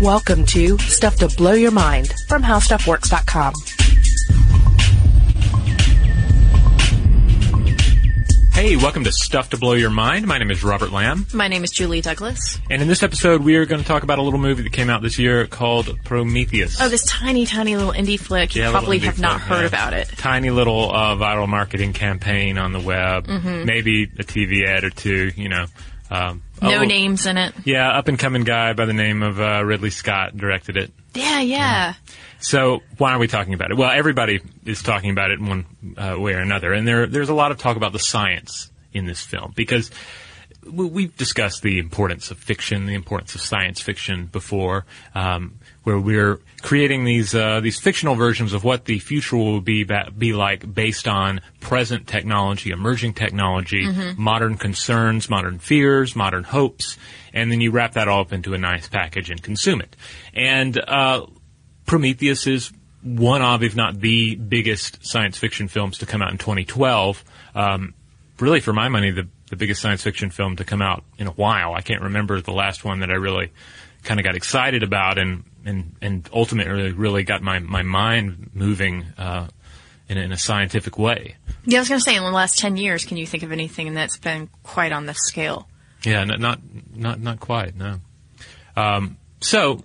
Welcome to Stuff to Blow Your Mind from HowStuffWorks.com. Hey, welcome to Stuff to Blow Your Mind. My name is Robert Lamb. My name is Julie Douglas. And in this episode, we are going to talk about a little movie that came out this year called Prometheus. Oh, this tiny, tiny little indie flick. You Yeah, probably little indie have not heard yeah. about it. Tiny little uh, viral marketing campaign on the web. Mm-hmm. Maybe a TV ad or two, you know. Um, No oh, names in it. Yeah, up and coming guy by the name of uh, Ridley Scott directed it. Yeah, yeah. So why are we talking about it? Well, everybody is talking about it in one uh, way or another, and there there's a lot of talk about the science in this film because we- we've discussed the importance of fiction, the importance of science fiction before, um, where we're creating these uh, these fictional versions of what the future will be ba- be like based on present technology, emerging technology, modern concerns, modern fears, modern hopes, and then you wrap that all up into a nice package and consume it. And uh, Prometheus is one of, if not the biggest science fiction films to come out in 2012. Um, really, for my money, the, the biggest science fiction film to come out in a while. I can't remember the last one that I really kind of got excited about and, and, and ultimately really got my, my mind moving, uh, in, a- in a scientific way. Yeah, I was going to say, in the last 10 years, can you think of anything that's been quite on the scale? Yeah, not not not, not quite. No. Um, so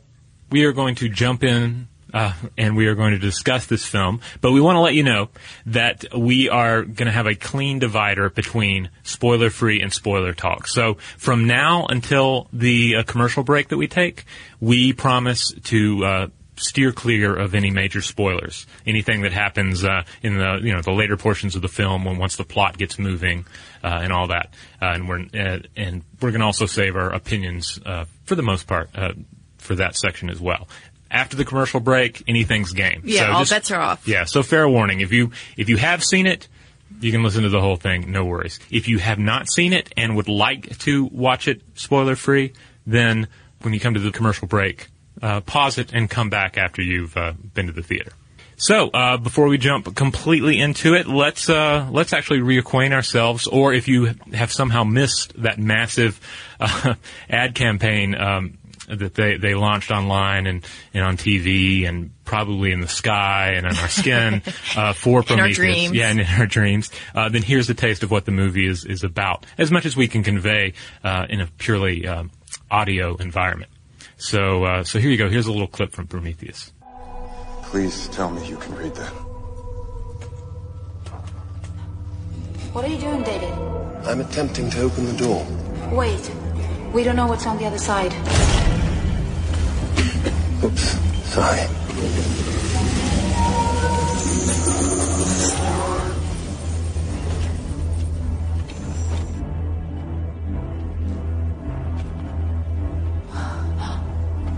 we are going to jump in. Uh, and we are going to discuss this film, but we want to let you know that we are going to have a clean divider between spoiler free and spoiler talk. So from now until the uh, commercial break that we take, we promise to uh, steer clear of any major spoilers. Anything that happens uh, in the you know the later portions of the film when once the plot gets moving uh, and all that. Uh, and we're uh, and we're going to also save our opinions uh, for the most part uh, for that section as well. After the commercial break, anything's game. Yeah, So all just- bets are off. Yeah, so fair warning. If you if you have seen it, you can listen to the whole thing. No worries. If you have not seen it and would like to watch it spoiler free, then when you come to the commercial break, uh, pause it and come back after you've uh, been to the theater. So uh, before we jump completely into it, let's uh, let's actually reacquaint ourselves. Or if you have somehow missed that massive uh, ad campaign um, that they, they launched online and, and on TV and probably in the sky and on our skin uh, for In our Prometheus, dreams. yeah, and in our dreams, uh, then here's a taste of what the movie is is about, as much as we can convey uh, in a purely um, audio environment. So uh, so here you go. Here's a little clip from Prometheus. Please tell me you can read that. What are you doing, David? I'm attempting to open the door. Wait. We don't know what's on the other side. Oops, sorry.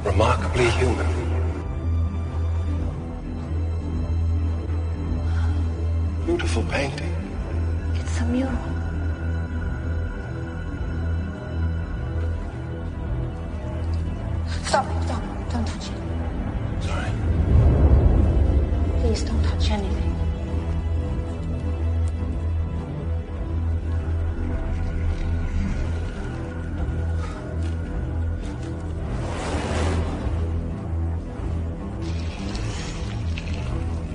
Remarkably human. Beautiful painting. It's a mural. Stop, stop. Don't touch it. Sorry. Please don't touch anything.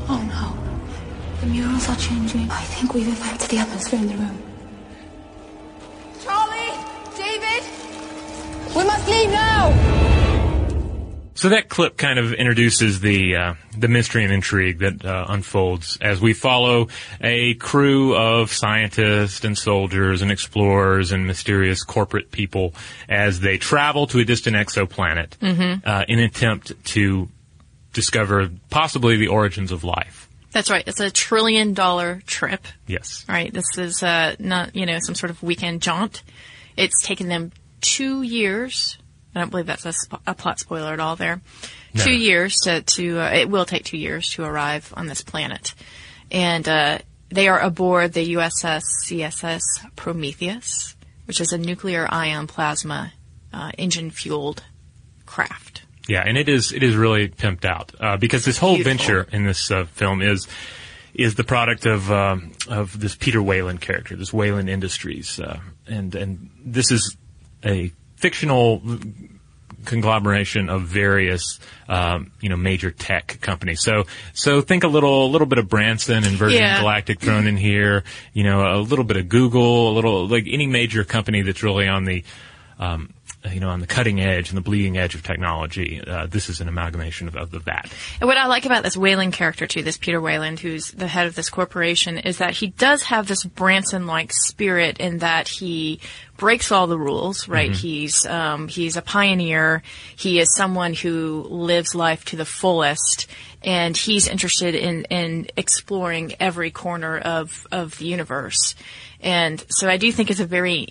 Oh no. The murals are changing. I think we've affected the atmosphere in the room. Charlie! David! We must leave now! So that clip kind of introduces the uh, the mystery and intrigue that uh, unfolds as we follow a crew of scientists and soldiers and explorers and mysterious corporate people as they travel to a distant exoplanet uh, in an attempt to discover possibly the origins of life. That's right. It's a trillion dollar trip. Yes. Right. This is uh, not, you know, some sort of weekend jaunt. It's taken them two years. I don't believe that's a, sp- a plot spoiler at all there. No. Two years to, to uh, it will take two years to arrive on this planet. And uh, they are aboard the USS CSS Prometheus, which is a nuclear ion plasma uh, engine fueled craft. Yeah, and it is it is really pimped out uh, because this whole Beautiful. venture in this uh, film is is the product of um, of this Peter Weyland character, this Weyland Industries, uh, and and this is a fictional conglomeration of various, um, you know, major tech companies. So, so think a little, a little bit of Branson and Virgin Yeah. Galactic thrown in here. You know, a little bit of Google, a little like any major company that's really on the, um, you know, on the cutting edge and the bleeding edge of technology. Uh, this is an amalgamation of, of that. And what I like about this Weyland character too, this Peter Weyland, who's the head of this corporation, is that he does have this Branson-like spirit in that he breaks all the rules. Right? He's um, he's a pioneer. He is someone who lives life to the fullest, and he's interested in in exploring every corner of of the universe. And so I do think it's a very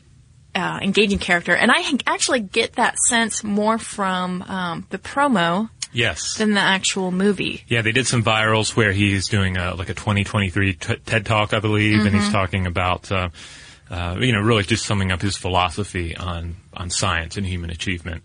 uh, engaging character, and I actually get that sense more from um, the promo Yes. than the actual movie. Yeah, they did some virals where he's doing a, like a 2023 t- TED Talk, I believe, and Mm-hmm. he's talking about, uh, uh, you know, really just summing up his philosophy on, on science and human achievement.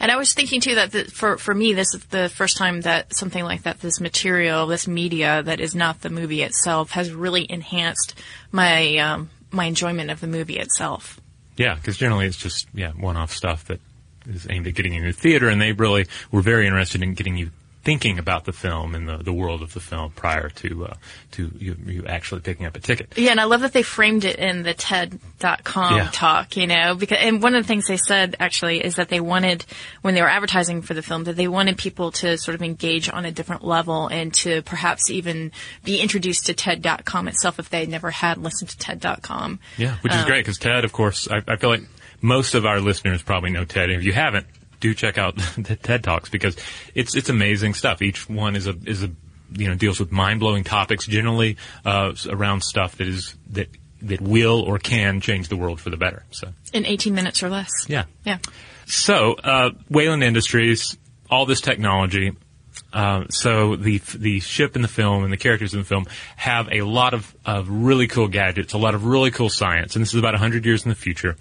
And I was thinking too that the, for for me, this is the first time that something like that, this material, this media that is not the movie itself, has really enhanced my um, my enjoyment of the movie itself. Yeah, because generally it's just, yeah, one-off stuff that is aimed at getting you into the theater, and they really were very interested in getting you thinking about the film and the, the world of the film prior to, uh, to you, you actually picking up a ticket. Yeah, and I love that they framed it in the TED.com Yeah. talk, you know, because, and one of the things they said actually is that they wanted, when they were advertising for the film, that they wanted people to sort of engage on a different level and to perhaps even be introduced to TED.com itself if they never had listened to TED.com. Yeah, which is great because Ted, of course, I, I feel like most of our listeners probably know Ted. And if you haven't, do check out the TED Talks because it's it's amazing stuff. Each one is a is a you know deals with mind blowing topics, generally uh, around stuff that is that that will or can change the world for the better. So In 18 minutes or less. yeah. Yeah. So, uh, Weyland Industries, all this technology. Uh, so the the ship in the film and the characters in the film have a lot of, of really cool gadgets, a lot of really cool science, and this is about hundred years in the future.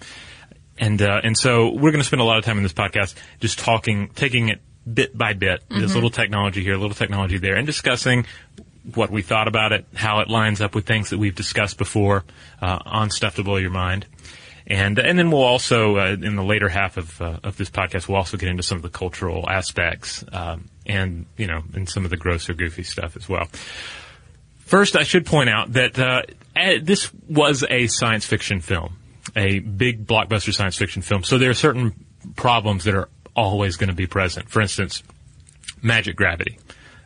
And uh, and so we're going to spend a lot of time in this podcast just talking, taking it bit by bit, this little technology here, a little technology there, and discussing what we thought about it, how it lines up with things that we've discussed before uh, on stuff to blow your mind. And and then we'll also uh, in the later half of uh, of this podcast we'll also get into some of the cultural aspects um, and you know and some of the grosser goofy stuff as well. First, I should point out that uh, eh, this was a science fiction film, a big blockbuster science fiction film. So there are certain problems that are always going to be present. For instance, magic gravity,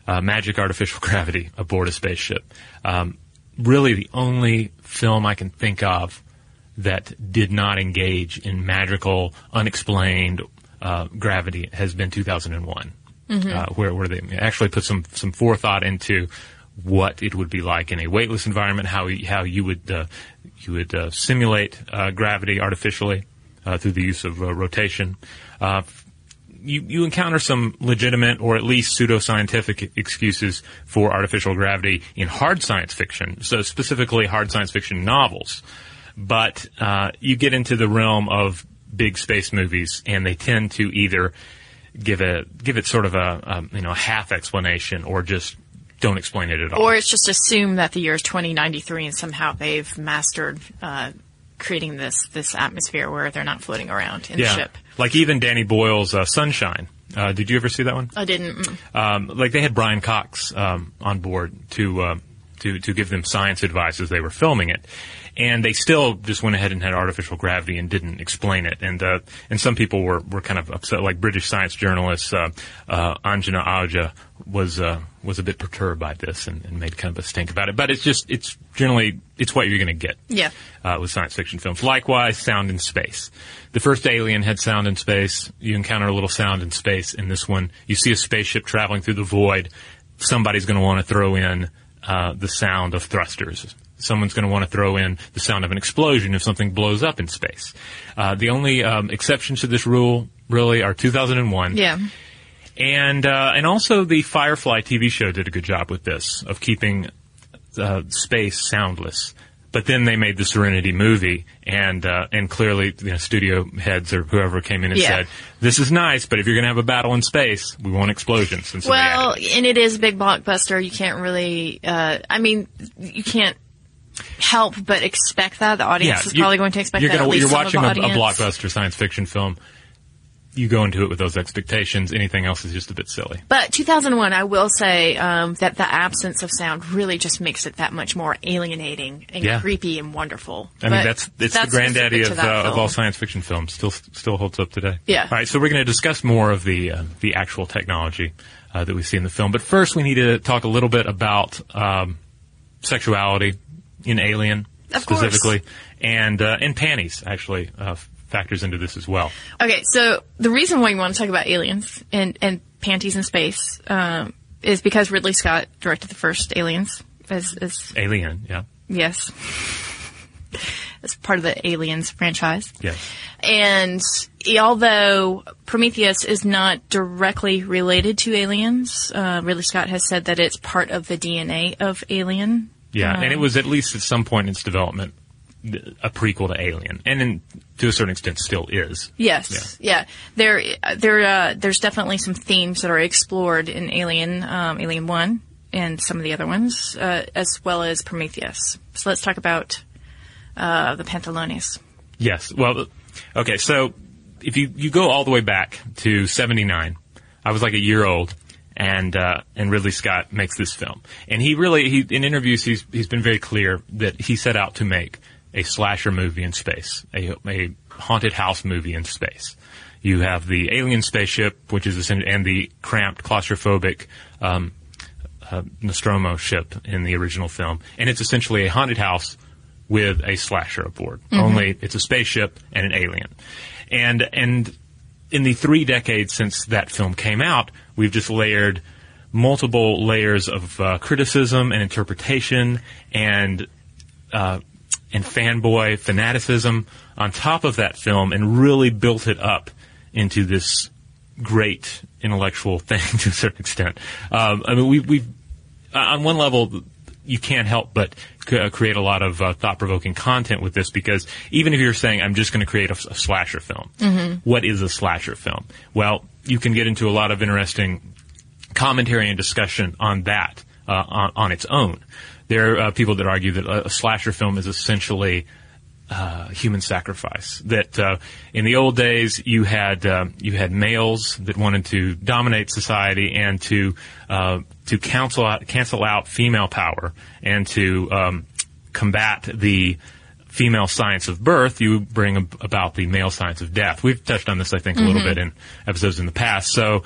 uh, magic artificial gravity aboard a spaceship. Um, really, the only film I can think of that did not engage in magical, unexplained uh, gravity has been 2001, uh, where where they actually put some some forethought into what it would be like in a weightless environment, how how you would uh, you would uh, simulate uh, gravity artificially uh, through the use of uh, rotation. Uh, you, you encounter some legitimate or at least pseudoscientific excuses for artificial gravity in hard science fiction, so specifically hard science fiction novels. But you get into the realm of big space movies, and they tend to either give a give it sort of a, um you know half explanation or just don't explain it at all. Or it's just assumed that the year is 2093 and somehow they've mastered uh, creating this this atmosphere where they're not floating around in the ship. like even Danny Boyle's uh, Sunshine. Uh, did you ever see that one? I didn't. mm. um, like they had Brian Cox um, on board to uh, to to give them science advice as they were filming it, and they still just went ahead and had artificial gravity and didn't explain it. And uh, and some people were, were kind of upset. Like British science journalist uh, uh, Anjana Ahuja was uh, was a bit perturbed by this and, and made kind of a stink about it. But it's just it's generally it's what you're going to get Yeah. uh, with science fiction films. Likewise, sound in space. The first Alien had sound in space. You encounter a little sound in space. In this one, you see a spaceship traveling through the void. Somebody's going to want to throw in uh, the sound of thrusters. Someone's going to want to throw in the sound of an explosion if something blows up in space. Uh, the only um, exceptions to this rule really are 2001 Yeah. and uh, and also the Firefly TV show did a good job with this of keeping uh, space soundless. But then they made the Serenity movie, and uh, and clearly, you know, studio heads or whoever came in and Yeah. said, "This is nice, but if you're going to have a battle in space, we want explosions." And so Well, and it is a big blockbuster. You can't really. Uh, I mean, you can't help but expect that. The audience is you- probably going to expect you're that. gonna- you're watching a, a blockbuster science fiction film. you go into it with those expectations. Anything else is just a bit silly. But 2001, I will say um, that the absence of sound really just makes it that much more alienating and Yeah. creepy and wonderful. I mean, that's it's that's the granddaddy of, uh, of all science fiction films. Still still holds up today. Yeah. All right, so we're going to discuss more of the uh, the actual technology uh, that we see in the film, but first we need to talk a little bit about um, sexuality in Alien Of course. specifically, and uh, and panties actually uh, factors into this as well. Okay, so the reason why you want to talk about aliens and, and panties in space um, is because Ridley Scott directed the first Aliens. As, as Alien, yeah, yes, as part of the Aliens franchise. yes, And although Prometheus is not directly related to aliens, uh, Ridley Scott has said that it's part of the DNA of Alien. Yeah, Um, and it was at least at some point in its development a prequel to Alien, and in, to a certain extent still is. Yes, yeah. There, there, uh, there's definitely some themes that are explored in Alien, um, Alien One, and some of the other ones, uh, as well as Prometheus. So let's talk about uh, the Pantalones. Yes. Well, okay. So if you, you go all the way back to 79, I was like a year old and, uh, and Ridley Scott makes this film. And he really, he, in interviews, he's, he's been very clear that he set out to make a slasher movie in space, a, a haunted house movie in space. You have the alien spaceship, which is essen- and the cramped, claustrophobic, um, uh, Nostromo ship in the original film, and it's essentially a haunted house with a slasher aboard. Only it's a spaceship and an alien, and and in the three decades since that film came out, we've just layered multiple layers of uh, criticism and interpretation and uh, and fanboy fanaticism on top of that film, and really built it up into this great intellectual thing to a certain extent. Um, I mean, we, uh, on one level, you can't help but c- uh, create a lot of uh, thought-provoking content with this because even if you're saying I'm just going to create a slasher film, what is a slasher film? Well, you can get into a lot of interesting commentary and discussion on that uh, on, on its own. There are uh, people that argue that a, a slasher film is essentially uh, human sacrifice. That uh, in the old days you had uh, you had males that wanted to dominate society and to uh, to cancel out cancel out female power and to um, combat the female science of birth. You bring ab- about the male science of death. We've touched on this, I think, a little bit in episodes in the past. So.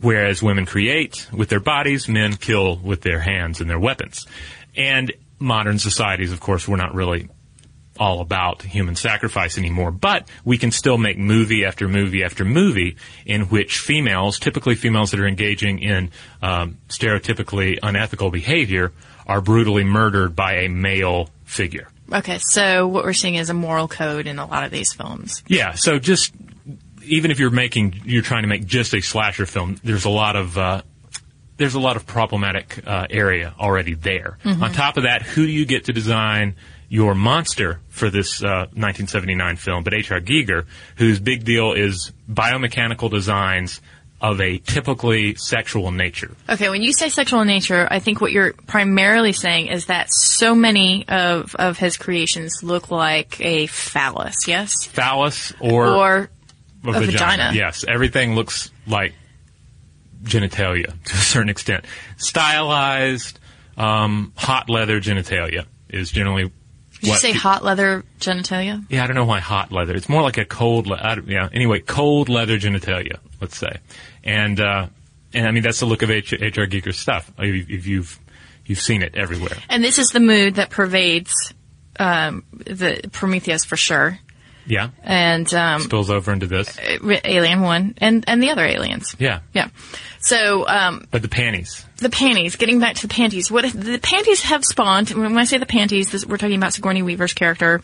Whereas women create with their bodies, men kill with their hands and their weapons. And modern societies, of course, we're not really all about human sacrifice anymore, but we can still make movie after movie after movie in which females, typically females that are engaging in um, stereotypically unethical behavior, are brutally murdered by a male figure. Okay, so what we're seeing is a moral code in a lot of these films. Yeah, so just even if you're making, you're trying to make just a slasher film, there's a lot of uh, there's a lot of problematic uh, area already there. On top of that, who do you get to design your monster for this uh, 1979 film? But H.R. Giger, whose big deal is biomechanical designs of a typically sexual nature. Okay, when you say sexual nature, I think what you're primarily saying is that so many of, of his creations look like a phallus, yes? Phallus or, Or a a vagina. Yes, everything looks like genitalia to a certain extent. Stylized, um, hot leather genitalia is generally Did you what. say hot leather genitalia? yeah, I don't know why hot leather. It's more like a cold. Le- yeah. Anyway, cold leather genitalia. Let's say, and uh, and I mean that's the look of H- H.R. Giger's stuff. If if you've you've seen it everywhere. And this is the mood that pervades um, the Prometheus for sure, Yeah, and um, spills over into this. Alien One, and and the other aliens. Yeah, Yeah. So um, but the panties. the panties. Getting back to the panties. What the panties have spawned? When I say the panties, this, we're talking about Sigourney Weaver's character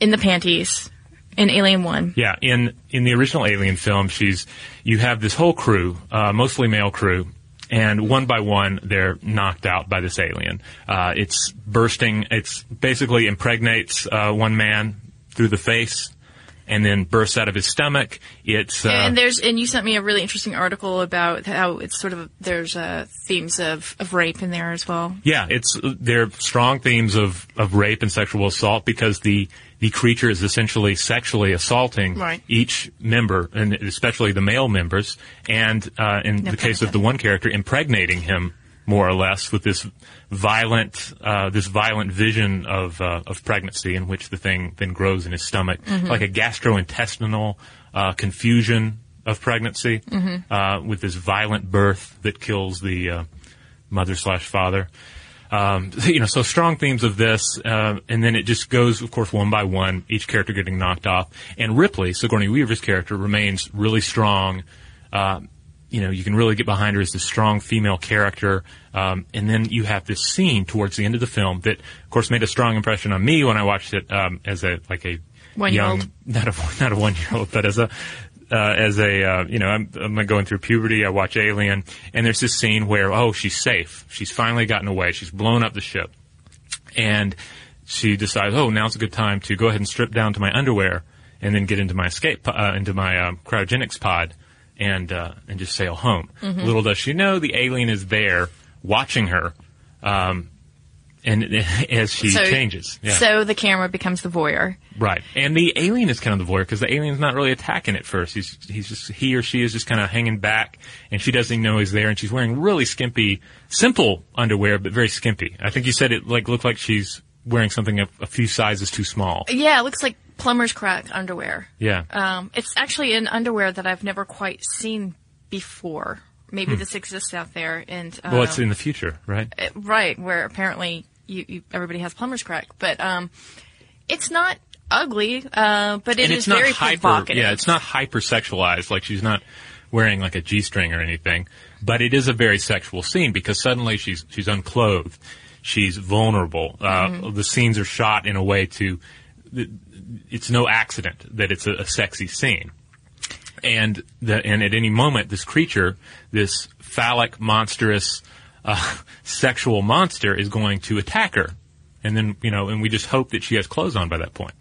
in the panties in Alien One. Yeah, in in the original Alien film, she's you have this whole crew, uh, mostly male crew, and one by one they're knocked out by this alien. Uh, it's bursting. It's basically impregnates uh, one man through the face, and then bursts out of his stomach. It's uh, and there's and you sent me a really interesting article about how it's sort of there's uh, themes of, of rape in there as well. Yeah, it's there are strong themes of, of rape and sexual assault because the the creature is essentially sexually assaulting Right. each member, and especially the male members, and uh, in No the case of the one character, impregnating him more or less with this violent, uh, this violent vision of uh, of pregnancy, in which the thing then grows in his stomach, Mm-hmm. like a gastrointestinal uh, confusion of pregnancy, Mm-hmm. uh, with this violent birth that kills the uh, mother slash father. Um, you know, so strong themes of this, uh, and then it just goes, of course, one by one, each character getting knocked off. And Ripley, Sigourney Weaver's character, remains really strong. Uh, you know, you can really get behind her as this strong female character. Um, and then you have this scene towards the end of the film that, of course, made a strong impression on me when I watched it um, as a like a One-year-old. young, not a not a one year old, but as a uh, as a uh, you know I'm, I'm going through puberty. I watch Alien, and there's this scene where oh she's safe, she's finally gotten away, she's blown up the ship, and she decides oh now's a good time to go ahead and strip down to my underwear and then get into my escape uh, into my um, cryogenics pod and uh, and just sail home. Mm-hmm. Little does she know the alien is there watching her. Um, and as she So- changes, yeah. So the camera becomes the voyeur. Right, and the alien is kind of the voyeur because the alien's not really attacking at first. He's he's just he or she is just kind of hanging back, and she doesn't even know he's there, and she's wearing really skimpy, simple underwear, but very skimpy. I think you said it like looked like she's wearing something a, a few sizes too small. Yeah, it looks like plumber's crack underwear. Yeah, Um, it's actually an underwear that I've never quite seen before. Maybe this exists out there, and um, Hmm. well, it's in the future, right? uh, right where apparently you, you everybody has plumber's crack, but um, it's not ugly, uh, but it is very hyper. provocative. Yeah, it's not hyper sexualized. Like she's not wearing like a g string or anything. But it is a very sexual scene because suddenly she's she's unclothed, she's vulnerable. Uh, The scenes are shot in a way to. It's no accident that it's a, a sexy scene, and the, and at any moment this creature, this phallic, monstrous, uh, sexual monster, is going to attack her. And then, you know, and we just hope that she has clothes on by that point.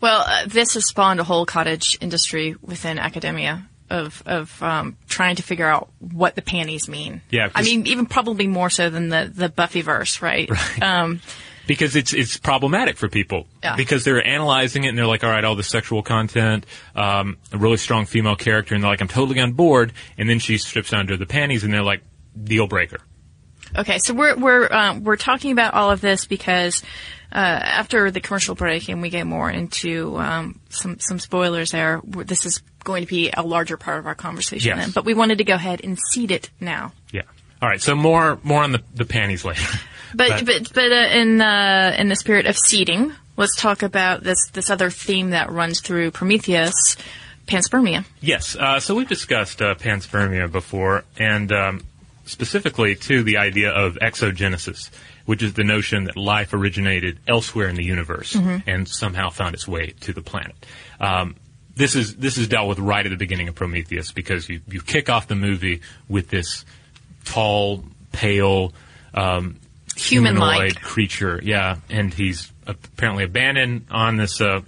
Well, uh, this has spawned a whole cottage industry within academia of of um, trying to figure out what the panties mean. Yeah, I mean, even probably more so than the the Buffyverse, right? Um, because it's it's problematic for people Yeah. because they're analyzing it and they're like, all right, all the sexual content, um, a really strong female character, and they're like, I'm totally on board. And then she strips down to the panties, and they're like, deal breaker. Okay, so we're we're um, we're talking about all of this because uh, after the commercial break, and we get more into um, some some spoilers there. This is going to be a larger part of our conversation, Yes. then. But we wanted to go ahead and seed it now. Yeah. All right. So more more on the the panties later. But but but uh, in uh, in the spirit of seeding, let's talk about this this other theme that runs through Prometheus, panspermia. Yes. Uh, so we've discussed uh, panspermia before, and um, specifically to the idea of exogenesis, which is the notion that life originated elsewhere in the universe and somehow found its way to the planet. Um, this is this is dealt with right at the beginning of Prometheus because you you kick off the movie with this tall, pale, um. Humanoid creature. Yeah, and he's apparently abandoned on this uh,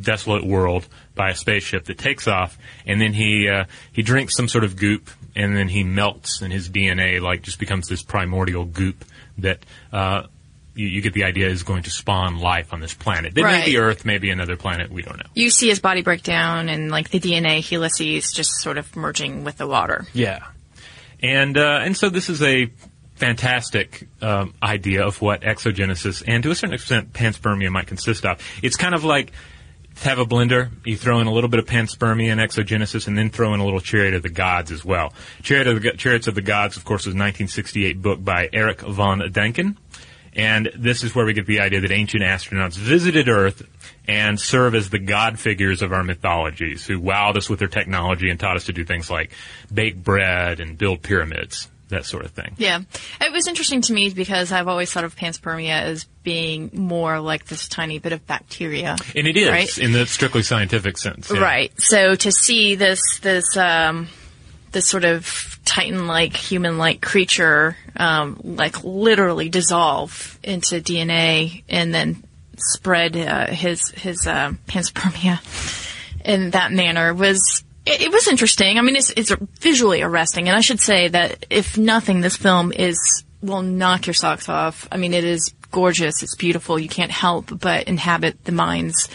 desolate world by a spaceship that takes off, and then he uh, he drinks some sort of goop, and then he melts, and his DNA like just becomes this primordial goop that. Uh, you, you get the idea is going to spawn life on this planet. It may Right. be Earth, maybe another planet. We don't know. You see his body break down, and like the DNA helices just sort of merging with the water. Yeah, and uh, and so this is a fantastic um, idea of what exogenesis and to a certain extent panspermia might consist of. It's kind of like have a blender, you throw in a little bit of panspermia and exogenesis, and then throw in a little Chariot of the Gods as well. Chariot of the, Chariots of the Gods, of course, was a 1968 book by Erich von Däniken. And this is where we get the idea that ancient astronauts visited Earth and serve as the god figures of our mythologies, who wowed us with their technology and taught us to do things like bake bread and build pyramids, that sort of thing. Yeah, it was interesting to me because I've always thought of panspermia as being more like this tiny bit of bacteria. And it is, Right. in the strictly scientific sense. yeah. Right. So to see this this um, this sort of Titan-like, human-like creature, um, like literally dissolve into DNA and then spread uh, his his um, panspermia in that manner was. It, it was interesting. I mean, it's it's visually arresting, and I should say that if nothing, this film is will knock your socks off. I mean, it is gorgeous. It's beautiful. You can't help but inhabit the minds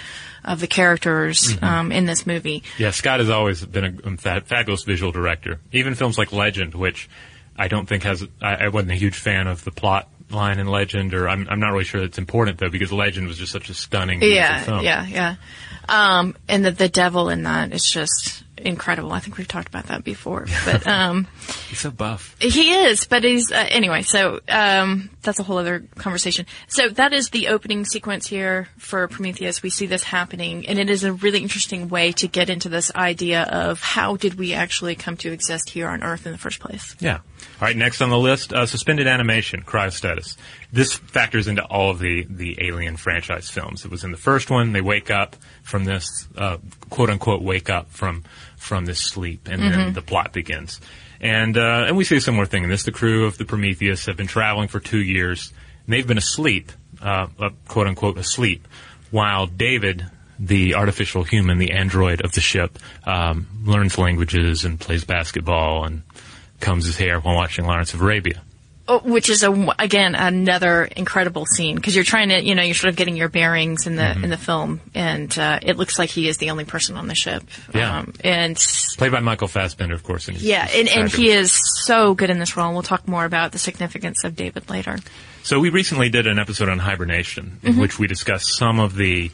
of the characters Mm-hmm. um, in this movie. Yeah, Scott has always been a fabulous visual director. Even films like Legend, which I don't think has, I, I wasn't a huge fan of the plot line in Legend, or I'm, I'm not really sure it's important though, because Legend was just such a stunning Yeah, film. yeah, yeah. Um, and the the devil in that is just incredible. I think we've talked about that before, but um, He's so buff. he is. But he's uh, anyway. So um, that's a whole other conversation. So that is the opening sequence here for Prometheus. We see this happening, and it is a really interesting way to get into this idea of how did we actually come to exist here on Earth in the first place. Yeah. All right, next on the list, uh, suspended animation, cryostasis. This factors into all of the, the Alien franchise films. It was in the first one. They wake up from this, uh, quote unquote, wake up from, from this sleep, and then the plot begins. And, uh, and we see a similar thing in this. The crew of the Prometheus have been traveling for two years, and they've been asleep, uh, quote unquote, asleep, while David, the artificial human, the android of the ship, um, learns languages and plays basketball and combs his hair while watching Lawrence of Arabia. Oh, which is a again another incredible scene because you're trying to you know you're sort of getting your bearings in the Mm-hmm. in the film and uh, it looks like he is the only person on the ship Yeah. um, and Played by Michael Fassbender, of course. And yeah and, and he is so good in this role and we'll talk more about the significance of David later So we recently did an episode on hibernation, in Mm-hmm. which we discussed some of the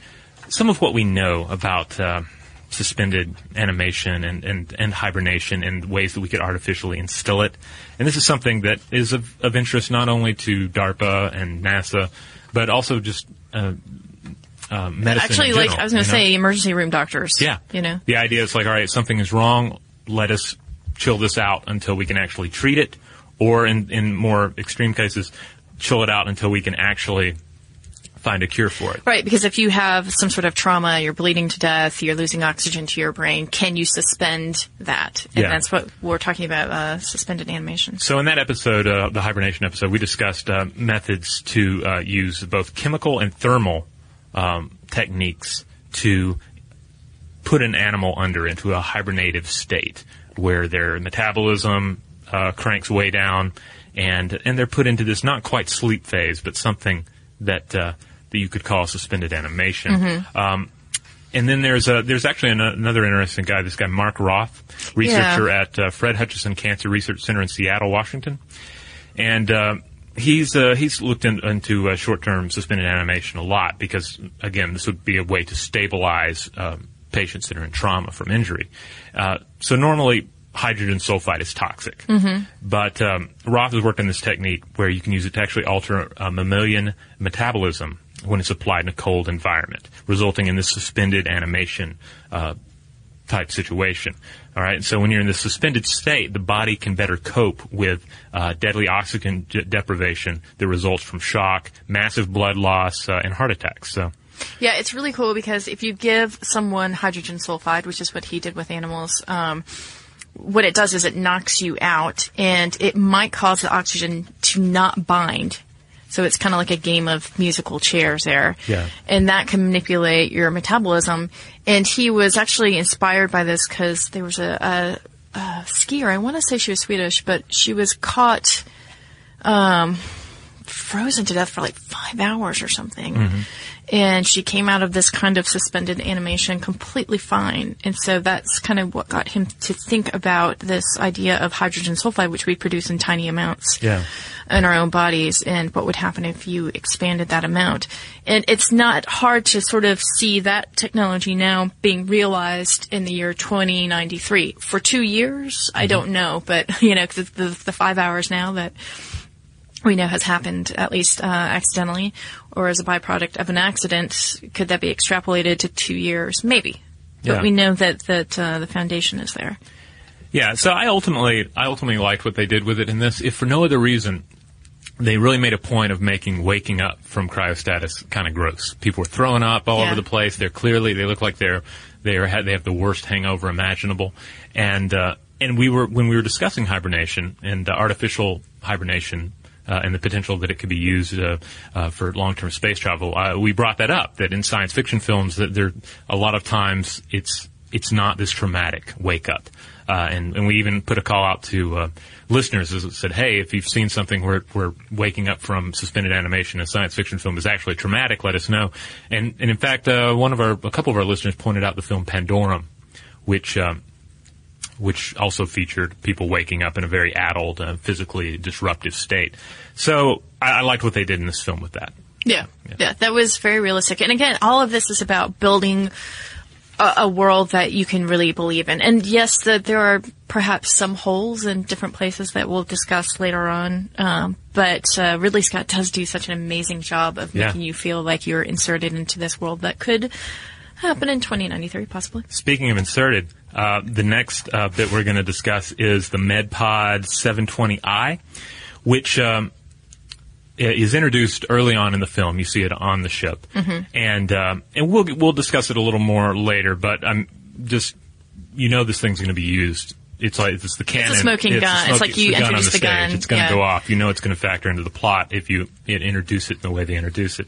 some of what we know about uh, suspended animation and, and, and hibernation and ways that we could artificially instill it. And this is something that is of, of interest not only to DARPA and NASA, but also just uh, uh, medicine. actually in like I was going to know? say emergency room doctors Yeah. you know The idea is like, all right, something is wrong. Let us chill this out until we can actually treat it, or in, in more extreme cases, chill it out until we can actually find a cure for it. Right, because if you have some sort of trauma, you're bleeding to death, you're losing oxygen to your brain, can you suspend that? And Yeah. that's what we're talking about, uh, suspended animation. So in that episode, uh, the hibernation episode, we discussed uh, methods to uh, use both chemical and thermal um, techniques to put an animal under into a hibernative state where their metabolism uh, cranks way down and and they're put into this not quite sleep phase but something that uh, that you could call suspended animation. Um, and then there's a, there's actually an, another interesting guy. This guy Mark Roth, researcher at uh, Fred Hutchinson Cancer Research Center in Seattle, Washington, and uh, he's uh, he's looked in, into uh, short-term suspended animation a lot because again, this would be a way to stabilize um, patients that are in trauma from injury. Uh, so normally. Hydrogen sulfide is toxic, but um, Roth has worked on this technique where you can use it to actually alter uh, mammalian metabolism when it's applied in a cold environment, resulting in this suspended animation uh, type situation. All right. So when you're in this suspended state, the body can better cope with uh, deadly oxygen de- deprivation that results from shock, massive blood loss, uh, and heart attacks. So Yeah, it's really cool because if you give someone hydrogen sulfide, which is what he did with animals, um, what it does is it knocks you out, and it might cause the oxygen to not bind. So it's kind of like a game of musical chairs there. Yeah. And that can manipulate your metabolism. And he was actually inspired by this because there was a, a, a skier, I want to say she was Swedish, but she was caught um, frozen to death for like five hours or something. Mm-hmm. And she came out of this kind of suspended animation completely fine. And so that's kind of what got him to think about this idea of hydrogen sulfide, which we produce in tiny amounts Yeah. in our own bodies, and what would happen if you expanded that amount. And it's not hard to sort of see that technology now being realized in the year 2093. For two years, I mm-hmm. don't know, but, you know, the, the five hours now that we know has happened at least uh, accidentally or as a byproduct of an accident. Could that be extrapolated to two years? Maybe, but Yeah. we know that that uh, the foundation is there. Yeah, so I ultimately, I ultimately liked what they did with it in this. If for no other reason, they really made a point of making waking up from cryostasis kind of gross. People were throwing up all Yeah. over the place. They're clearly, they look like they're, they are, they have the worst hangover imaginable. And, uh, and we were, when we were discussing hibernation and artificial hibernation, uh, and the potential that it could be used uh, uh, for long-term space travel, uh, we brought that up. That in science fiction films, that there a lot of times it's it's not this traumatic wake up. Uh, and, and we even put a call out to uh, listeners said, "Hey, if you've seen something where we're waking up from suspended animation, in a science fiction film, is actually traumatic, let us know." And and in fact, uh, one of our a couple of our listeners pointed out the film Pandorum, which um, which also featured people waking up in a very addled, uh, physically disruptive state. So I, I liked what they did in this film with that. Yeah. yeah, that was very realistic. And again, all of this is about building a, a world that you can really believe in. And yes, that there are perhaps some holes in different places that we'll discuss later on. Um, but uh, Ridley Scott does do such an amazing job of Yeah. making you feel like you're inserted into this world that could happen in 2093, possibly. Speaking of inserted, uh, the next uh, bit we're going to discuss is the MedPod 720i, which um, is introduced early on in the film. You see it on the ship, and um, and we'll we'll discuss it a little more later. But I'm just you know this thing's going to be used. It's like it's the cannon. smoking a gun. It's like you the introduce the the stage. gun. It's going to Yeah. go off. You know it's going to factor into the plot if you it, introduce it in the way they introduce it,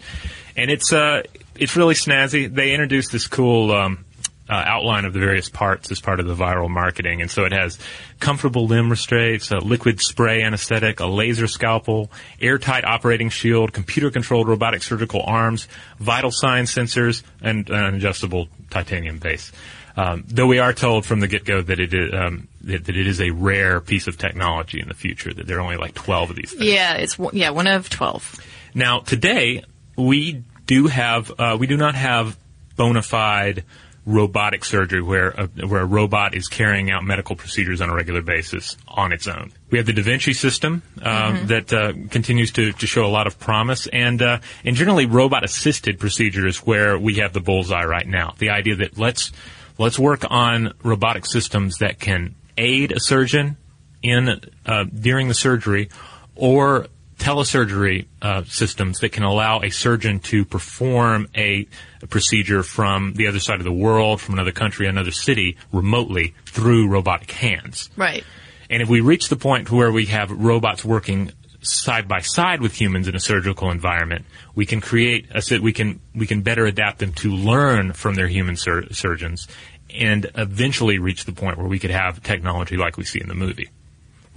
and it's uh it's really snazzy. They introduce this cool. Um, uh, outline of the various parts as part of the viral marketing. And so it has comfortable limb restraints, a liquid spray anesthetic, a laser scalpel, airtight operating shield, computer controlled robotic surgical arms, vital sign sensors, and an adjustable titanium base. Um, though we are told from the get-go that it is um, that, that it is a rare piece of technology in the future. That there are only like twelve of these. Things. Yeah, it's one- yeah one of 12. Now, today we do have uh, we do not have bona fide robotic surgery where a, where a robot is carrying out medical procedures on a regular basis on its own. We have the Da Vinci system um, that uh, continues to, to show a lot of promise, and uh, and generally robot assisted procedures where we have the bullseye right now. The idea that let's let's work on robotic systems that can aid a surgeon in uh, during the surgery, or telesurgery uh, systems that can allow a surgeon to perform a, a procedure from the other side of the world, from another country, another city, remotely through robotic hands. Right. And if we reach the point where we have robots working side by side with humans in a surgical environment, we can create a we can we can better adapt them to learn from their human sur- surgeons, and eventually reach the point where we could have technology like we see in the movie.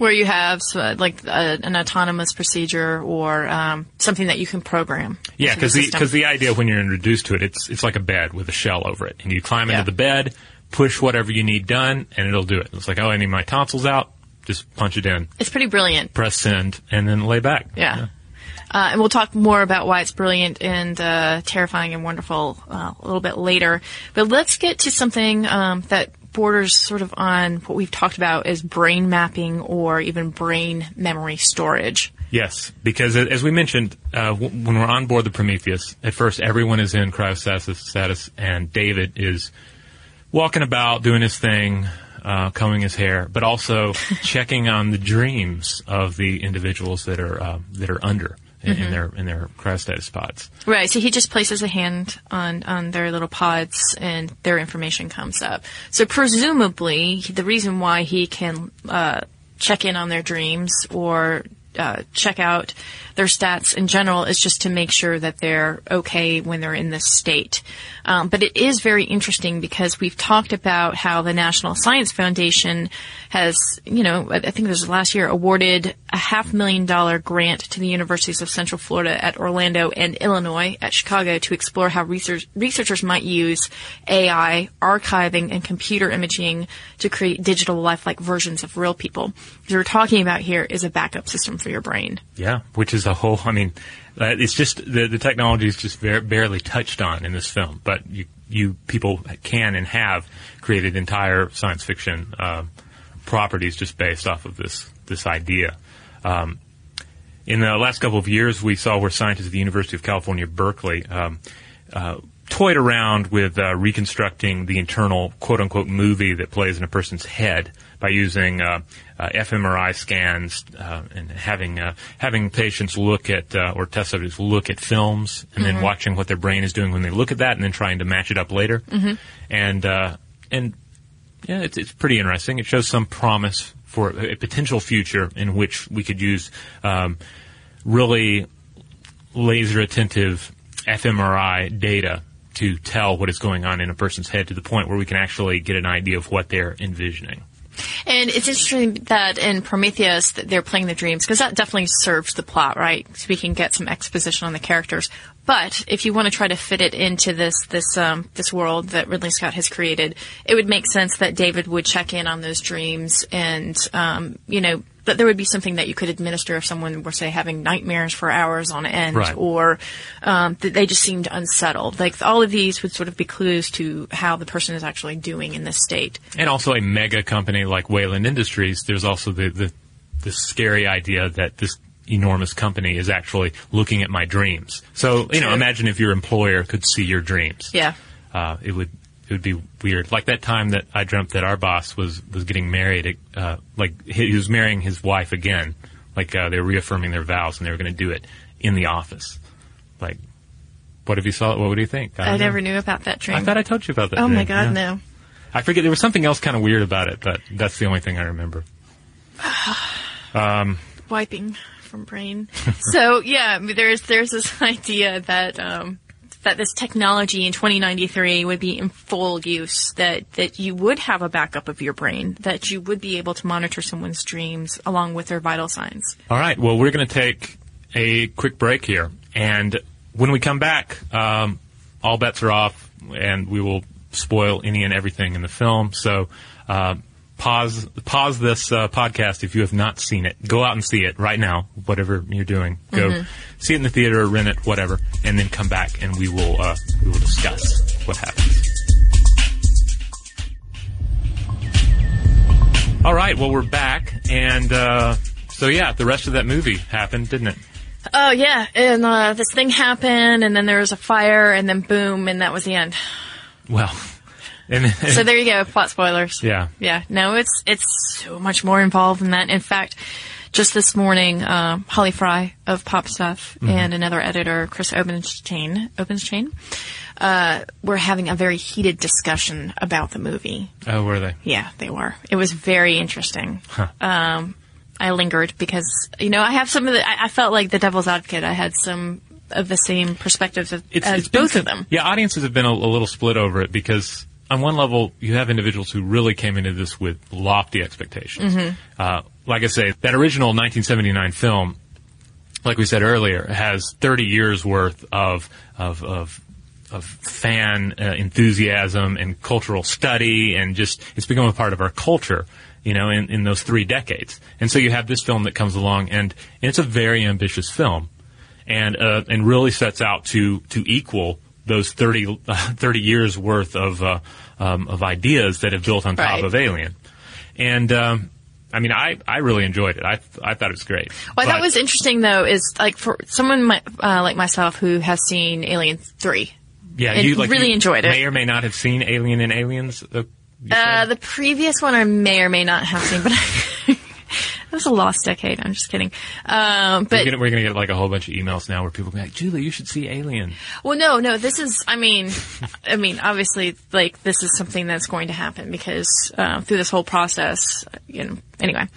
Where you have uh, like uh, an autonomous procedure or um, something that you can program. Yeah, because the because the idea when you're introduced to it, it's it's like a bed with a shell over it, and you climb Yeah. into the bed, push whatever you need done, and it'll do it. It's like, oh, I need my tonsils out, just punch it in, it's pretty brilliant. press send, and then lay back. Yeah. Uh, and we'll talk more about why it's brilliant and uh, terrifying and wonderful uh, a little bit later. But let's get to something um, that borders sort of on what we've talked about as brain mapping or even brain memory storage. Yes, because as we mentioned, uh, w- when we're on board the Prometheus, at first everyone is in cryostasis status, and David is walking about doing his thing, uh, combing his hair, but also checking on the dreams of the individuals that are uh, that are under in, in their in their cryostasis pods. Right. So he just places a hand on, on their little pods and their information comes up. So presumably the reason why he can, uh, check in on their dreams or, uh, check out their stats in general is just to make sure that they're okay when they're in this state. Um, but it is very interesting because we've talked about how the National Science Foundation has, you know, I think it was last year, awarded a half million dollar grant to the universities of Central Florida at Orlando and Illinois at Chicago to explore how research, researchers might use AI, archiving, and computer imaging to create digital lifelike versions of real people. What we're talking about here is a backup system for your brain. Yeah, which is a whole. I mean, uh, it's just the the technology is just barely touched on in this film, but you you people can and have created entire science fiction uh, properties just based off of this this idea. Um, in the last couple of years, we saw where scientists at the University of California, Berkeley, um, uh, toyed around with uh, reconstructing the internal quote unquote movie that plays in a person's head by using uh, uh, fMRI scans uh, and having uh, having patients look at uh, or test subjects look at films and then watching what their brain is doing when they look at that and then trying to match it up later. And uh, and yeah, it's, it's pretty interesting. It shows some promise for a, a potential future in which we could use um, really laser attentive fMRI data to tell what is going on in a person's head to the point where we can actually get an idea of what they're envisioning. And it's interesting that in Prometheus that they're playing the dreams because that definitely serves the plot, right? So we can get some exposition on the characters. But if you want to try to fit it into this this um, this world that Ridley Scott has created, it would make sense that David would check in on those dreams, and um, you know that there would be something that you could administer if someone were say having nightmares for hours on end, Right. or um, that they just seemed unsettled. Like all of these would sort of be clues to how the person is actually doing in this state. And also a mega company like Weyland Industries, there's also the, the, the scary idea that this enormous company is actually looking at my dreams. So, you know, imagine if your employer could see your dreams. Yeah. Uh, it would, it would be weird. Like that time that I dreamt that our boss was, was getting married, uh, like he he was marrying his wife again. Like, uh, they were reaffirming their vows and they were going to do it in the office. Like, what if you saw it? What would you think? I, know. never knew about that dream. I thought I told you about that. oh my god, Yeah. no. I forget. There was something else kind of weird about it, but that's the only thing I remember. wiping from brain. so yeah, there's there's this idea that um, that this technology in 2093 would be in full use. That that you would have a backup of your brain. That you would be able to monitor someone's dreams along with their vital signs. All right. Well, we're going to take a quick break here, and when we come back, um, all bets are off, and we will spoil any and everything in the film. So. Uh, Pause, pause this uh, podcast if you have not seen it. Go out and see it right now, whatever you're doing. Go see it in the theater, rent it, whatever, and then come back and we will uh, we will discuss what happens. All right, well we're back, and uh, so yeah, the rest of that movie happened, didn't it? Oh yeah, and uh, this thing happened, and then there was a fire, and then boom, and that was the end. Well, and, So there you go, plot spoilers. yeah, Yeah, no, it's it's so much more involved than that. In fact, just this morning, um, Holly Frey of Pop Stuff and another editor, Chris Obenstein, Obenstein, uh, were having a very heated discussion about the movie. oh, were they? Yeah, they were. It was very interesting. Um, I lingered because you know I have some of the. I, I felt like the devil's advocate. I had some of the same perspectives of, as been both con- of them. Yeah, audiences have been a, a little split over it because on one level you have individuals who really came into this with lofty expectations. Mm-hmm. Uh, like I say, that original 1979 film, like we said earlier, has 30 years worth of of of of fan uh, enthusiasm and cultural study, and just it's become a part of our culture. You know, in, in those three decades, and so you have this film that comes along, and, and it's a very ambitious film, and uh, and really sets out to to equal those 30, uh, 30 years worth of uh, um, of ideas that have built on top Right. of Alien, and. Um, I mean, I, I really enjoyed it. I I thought it was great. What I thought But- was interesting though is like for someone mi- uh, like myself who has seen Alien three. Yeah, And you like really you enjoyed it. May or may not have seen Alien and Aliens. Uh, Uh, the previous one I may or may not have seen, but it was a lost decade. I'm just kidding. Um, we're, but gonna, we're gonna get like a whole bunch of emails now where people be like, "Julie, you should see Alien." well, no, no. This is. I mean, I mean, obviously, like this is something that's going to happen because uh, through this whole process, you know. Anyway,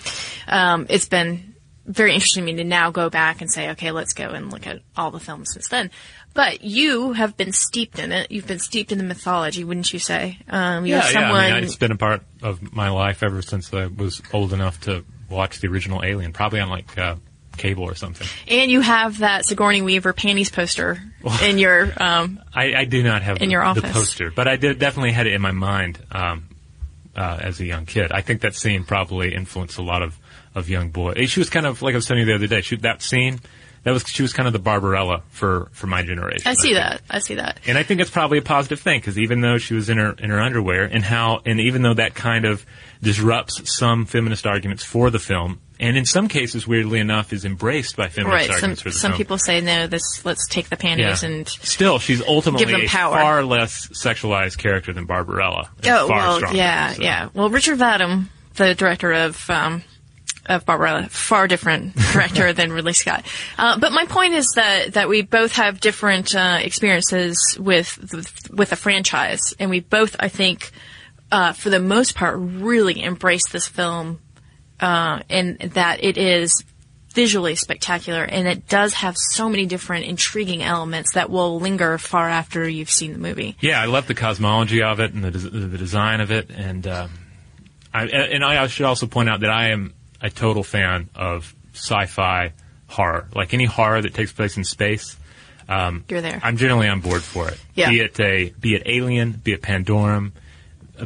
um, it's been very interesting to me to now go back and say, okay, let's go and look at all the films since then. But you have been steeped in it. You've been steeped in the mythology, wouldn't you say? Um, you're Yeah, someone. yeah. I mean, it's been a part of my life ever since I was old enough to watch the original Alien, probably on like uh, cable or something. And you have that Sigourney Weaver panties poster in your. Um, I, I do not have In the, your the office. poster, but I did definitely had it in my mind um, uh, as a young kid. I think that scene probably influenced a lot of, of young boys. She was kind of like I was telling you the other day. She, that scene, that was she was kind of the Barbarella for for my generation. I see think. that. I see that. And I think it's probably a positive thing because even though she was in her in her underwear, and how, and even though that kind of disrupts some feminist arguments for the film, and in some cases, weirdly enough, is embraced by feminist Right. Some arguments for the some film. people say no. This let's take the panties and. still, she's ultimately Give them a far less sexualized character than Barbarella. Oh far well, stronger, yeah, so. yeah. Well, Richard Vadim, the director of um, of Barbarella, far different director than Ridley Scott. Uh, but my point is that that we both have different uh, experiences with with a franchise, and we both, I think, uh, for the most part, really embrace this film, uh, and that it is visually spectacular, and it does have so many different intriguing elements that will linger far after you've seen the movie. Yeah, I love the cosmology of it and the, des- the design of it, and um, I, and I should also point out that I am a total fan of sci-fi horror. Like any horror that takes place in space, um, You're there. I'm generally on board for it. Yeah. Be it a be it Alien, be it Pandorum,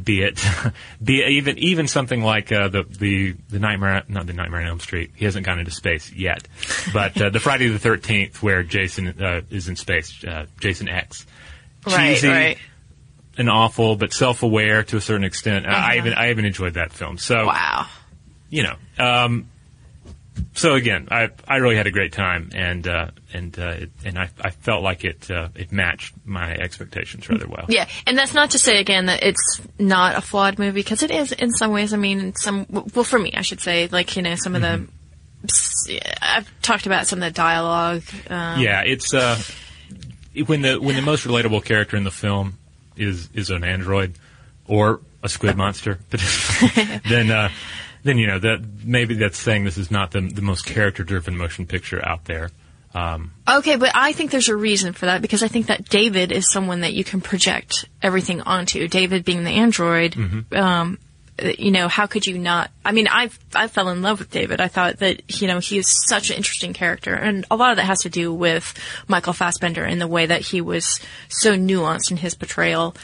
be it be it even even something like uh, the the the Nightmare not the Nightmare on Elm Street. He hasn't gone into space yet, but uh, the Friday the Thirteenth where Jason uh, is in space, uh, Jason X. Right, Cheesy, right. and awful, but self-aware to a certain extent. I- I Uh-huh. even I even enjoyed that film. So Wow. you know, um, so again, I I really had a great time, and uh, and uh, it, and I, I felt like it uh, it matched my expectations rather well. Yeah, and that's not to say again that it's not a flawed movie because it is in some ways. I mean, some well for me, I should say, like you know, some of the I've talked about some of the dialogue. Um, Yeah, it's uh, when the when the most relatable character in the film is is an android or a squid monster, then uh, then you know that maybe that's saying this is not the the most character driven motion picture out there. Um, Okay, but I think there's a reason for that because I think that David is someone that you can project everything onto. David being the android, um, uh, you know, how could you not? I mean, I I fell in love with David. I thought that you know he is such an interesting character, and a lot of that has to do with Michael Fassbender and the way that he was so nuanced in his portrayal.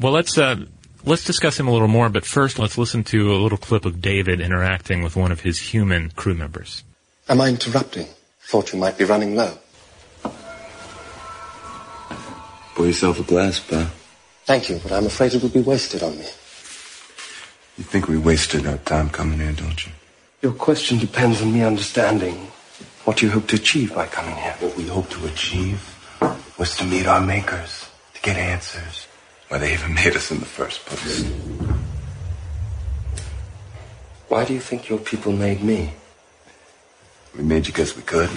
Well, let's uh, let's discuss him a little more, but first let's listen to a little clip of David interacting with one of his human crew members. Am I interrupting? Thought you might be running low. Pour yourself a glass, pal. Thank you, but I'm afraid it will be wasted on me. You think we wasted our time coming here, don't you? Your question depends on me understanding what you hope to achieve by coming here. What we hope to achieve was to meet our makers, to get answers. Why they even made us in the first place. Why do you think your people made me? We made you because we could.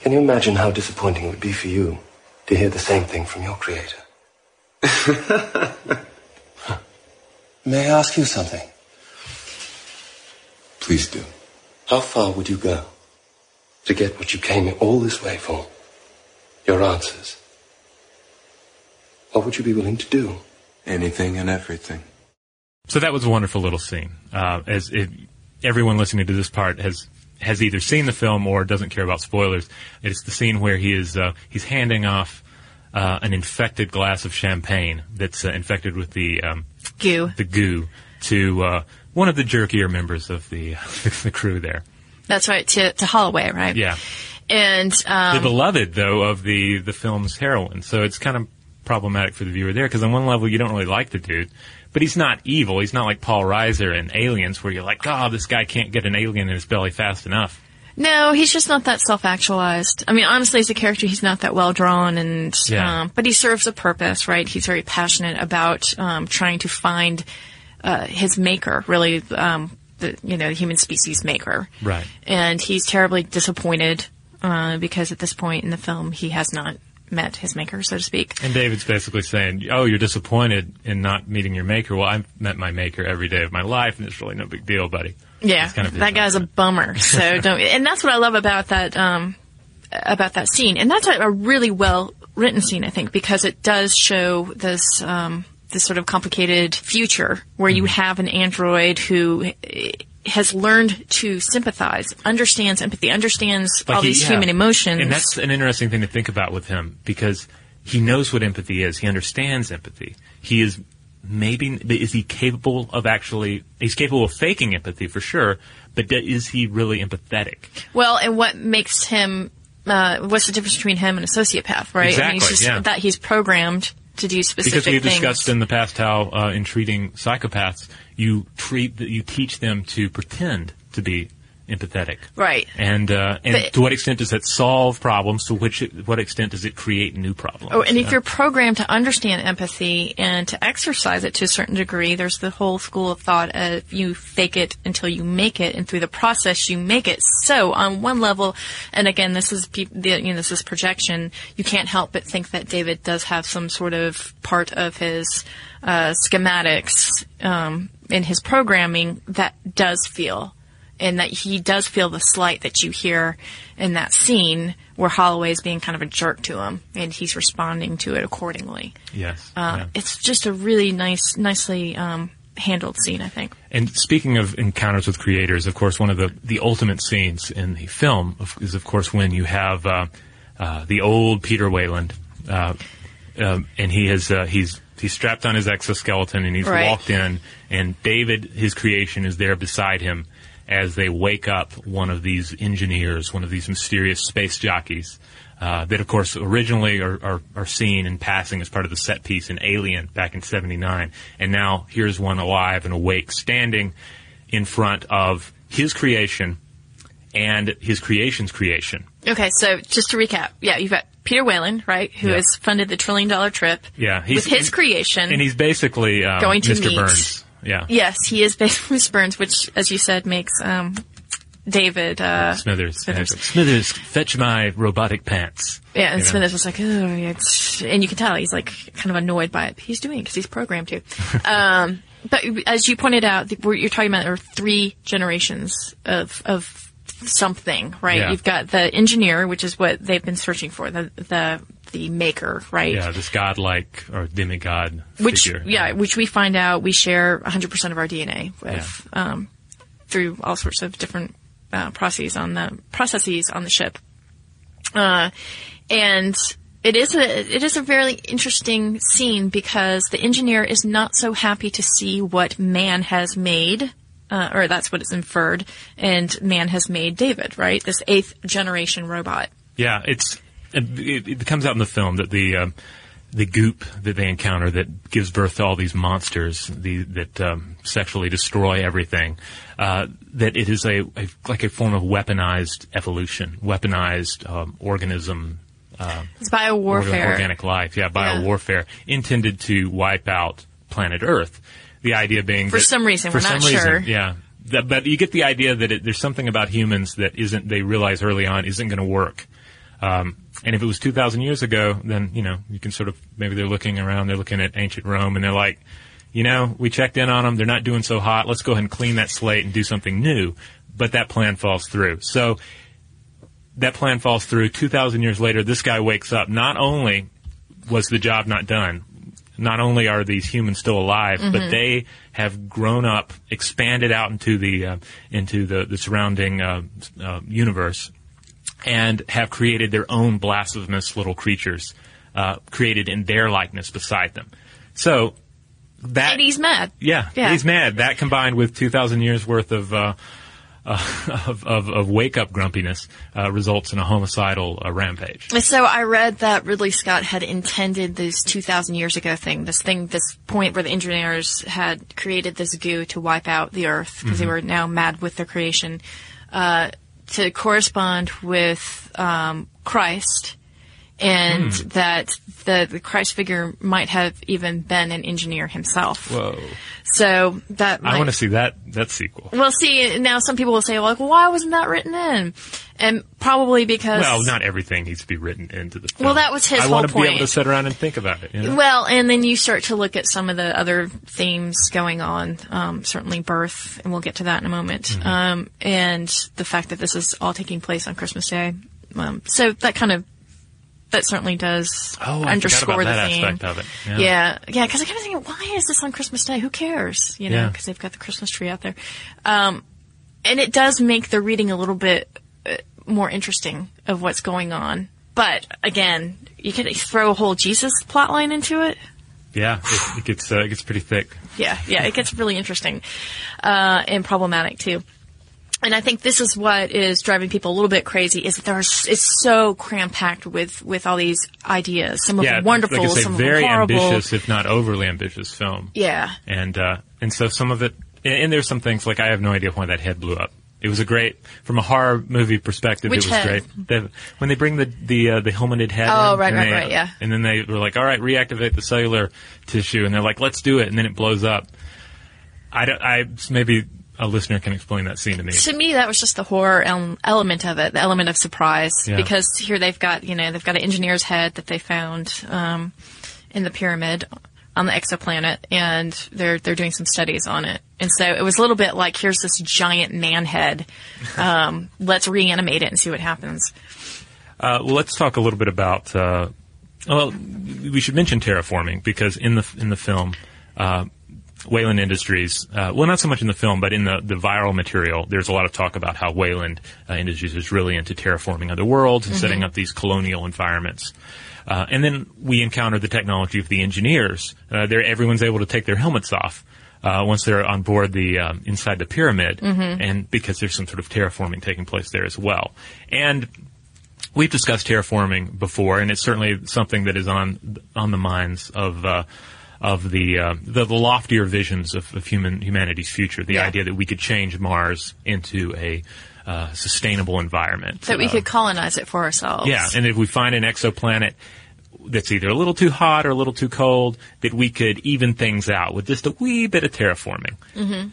Can you imagine how disappointing it would be for you to hear the same thing from your creator? May I ask you something? Please do. How far would you go to get what you came all this way for? Your answers. What would you be willing to do? Anything and everything. So that was a wonderful little scene. Uh, as if everyone listening to this part has has either seen the film or doesn't care about spoilers, it's the scene where he is uh, he's handing off uh, an infected glass of champagne that's uh, infected with the um, Goo. the goo to uh, one of the jerkier members of the the crew there. That's right to to Holloway, right? Yeah. And the um, beloved though of the the film's heroine. So it's kind of problematic for the viewer there because on one level you don't really like the dude, but he's not evil. He's not like Paul Reiser in Aliens where you're like, oh, this guy can't get an alien in his belly fast enough. no, he's just not that self-actualized. I mean, honestly, as a character, he's not that well drawn, and Yeah. um, but he serves a purpose, right? He's very passionate about um, trying to find uh, his maker, really, um, the you know, the human species maker. Right. And he's terribly disappointed uh, because at this point in the film, he has not met his maker, so to speak. And David's basically saying, oh, you're disappointed in not meeting your maker. Well, I've met my maker every day of my life, and it's really no big deal, buddy. Yeah, kind of that guy's a bummer. So don't. And that's what I love about that um, about that scene. And that's a, really well written scene, I think, because it does show this um, this sort of complicated future where you Mm-hmm. have an android who has learned to sympathize, understands empathy, understands Like all he- these yeah. human emotions. And that's an interesting thing to think about with him because he knows what empathy is. He understands empathy. He is maybe is he capable of actually he's capable of faking empathy for sure, but is he really empathetic? Well, and what makes him, uh, what's the difference between him and a sociopath, right? I mean, he's Exactly, just, yeah. that he's programmed to do specific Because we've things. discussed in the past how uh, in treating psychopaths, you treat you teach them to pretend to be empathetic. Right. And uh, and But- to what extent does that solve problems? To which what extent does it create new problems? Oh, and if you're programmed to understand empathy and to exercise it to a certain degree, there's the whole school of thought of you fake it until you make it, and through the process you make it. So on one level, and again, this is peop the, you know this is projection. You can't help but think that David does have some sort of part of his uh, schematics um, in his programming that does feel and that he does feel the slight that you hear in that scene where Holloway's being kind of a jerk to him, and he's responding to it accordingly. Yes. Uh, yeah. It's just a really nice, nicely um, handled scene, I think. And speaking of encounters with creators, of course, one of the, the ultimate scenes in the film is, of course, when you have uh, uh, the old Peter Weyland, uh, um, and he has uh, he's he's strapped on his exoskeleton and he's Right. walked in, and David, his creation, is there beside him as they wake up one of these engineers, one of these mysterious space jockeys. Uh, that of course originally are, are, are seen in passing as part of the set piece in Alien back in '79, and now here's one alive and awake, standing in front of his creation and his creation's creation. Okay, so just to recap, yeah, you've got Peter Weyland, right, who Yeah. has funded the trillion dollar trip Yeah, with his and- creation. and he's basically um, Going to Mr. meet- Burns. Yeah, yes, he is based basically Burns, which, as you said, makes um, David uh, Smithers. Smithers. Smithers, fetch my robotic pants. Yeah, and You know? Smithers was like, and you can tell he's like kind of annoyed by it. He's doing it because he's programmed to. um, but as you pointed out, the, you're talking about there are three generations of of something, right? Yeah. You've got the engineer, which is what they've been searching for, the the the maker, right? Yeah, this godlike or demigod which figure. yeah, which we find out we share 100% of our DNA with um, through all sorts of different uh, processes on the processes on the ship. Uh, and it is a it is a very interesting scene because the engineer is not so happy to see what man has made. Uh, or that's what it's inferred, and man has made David, right? This eighth generation robot. Yeah, it's it, it comes out in the film that the um, the goop that they encounter that gives birth to all these monsters the, that um, sexually destroy everything. Uh, that it is a, a like a form of weaponized evolution, weaponized um, organism, It's orga- biowarfare. organic life. Yeah, biowarfare intended to wipe out planet Earth. The idea being For that- some reason, for we're not reason, sure. yeah. That, but you get the idea that it, there's something about humans that isn't. They realize early on isn't going to work. Um, and if it was 2,000 years ago, then, you know, you can sort of, maybe they're looking around, they're looking at ancient Rome, and they're like, you know, we checked in on them, they're not doing so hot, let's go ahead and clean that slate and do something new. But that plan falls through. So, that plan falls through. 2,000 years later, this guy wakes up. Not only was the job not done, not only are these humans still alive, but they have grown up, expanded out into the uh, into the, the surrounding uh, uh, universe, and have created their own blasphemous little creatures, uh, created in their likeness beside them. So that And he's mad. yeah, Yeah. he's mad. That combined with 2,000 years worth of, uh, of, of, of wake up grumpiness uh, results in a homicidal uh, rampage. So I read that Ridley Scott had intended this 2,000 years ago thing, this thing, this point where the engineers had created this goo to wipe out the Earth because they were now mad with their creation, uh, to correspond with um, Christ, and that the, the Christ figure might have even been an engineer himself. Whoa. So that I want to see that, that sequel. Well, see, now some people will say, like, why wasn't that written in? And probably because. Well, not everything needs to be written into the film. Well, that was his I whole want to be able point. to sit around and think about it. You know? Well, and then you start to look at some of the other themes going on. Um, certainly birth, and we'll get to that in a moment. Mm-hmm. Um, and the fact that this is all taking place on Christmas Day. Um, so that kind of that certainly does Oh, I underscore the that theme. aspect of it. Yeah. Yeah, yeah, because I kind of think, why is this on Christmas Day? Who cares? You know, Yeah. because they've got the Christmas tree out there. Um, and it does make the reading a little bit uh, more interesting of what's going on. But again, you could throw a whole Jesus plotline into it. Yeah, it, it gets uh, it gets pretty thick. Yeah, yeah, it gets really interesting uh, and problematic too. And I think this is what is driving people a little bit crazy is that there's it's so cram packed with with all these ideas. Some of Yeah, them wonderful, like I say, some of them horrible. ambitious, if not overly ambitious film. Yeah, and uh, and so some of it, and, there's some things like I have no idea why that head blew up. It was a great, from a horror movie perspective, Which it was head? great. When they bring the the uh, the helmeted head, Oh, in, right, and right, they- right, yeah. and then they were like, all right, reactivate the cellular tissue, and they're like, let's do it, and then it blows up. I don't, I maybe a listener can explain that scene to me. to me that was just the horror el- element of it, the element of surprise. Yeah. Because here they've got you know they've got an engineer's head that they found um, in the pyramid on the exoplanet, and they're they're doing some studies on it. And so it was a little bit like, here's this giant man head. Um, let's reanimate it and see what happens. Uh, let's talk a little bit about. Uh, well, we should mention terraforming because in the in the film, uh, Weyland Industries. Uh, well, not so much in the film, but in the the viral material, there's a lot of talk about how Weyland uh, Industries is really into terraforming other worlds and setting up these colonial environments. Uh, and then we encounter the technology of the engineers. Uh, everyone's able to take their helmets off. Uh, once they're on board the um, inside the pyramid, and because there's some sort of terraforming taking place there as well, and we've discussed terraforming before, and it's certainly something that is on on the minds of uh, of the, uh, the the loftier visions of, of human humanity's future. The Yeah. idea that we could change Mars into a uh, sustainable environment. That we Uh, could colonize it for ourselves. yeah, and if we find an exoplanet that's either a little too hot or a little too cold, that we could even things out with just a wee bit of terraforming,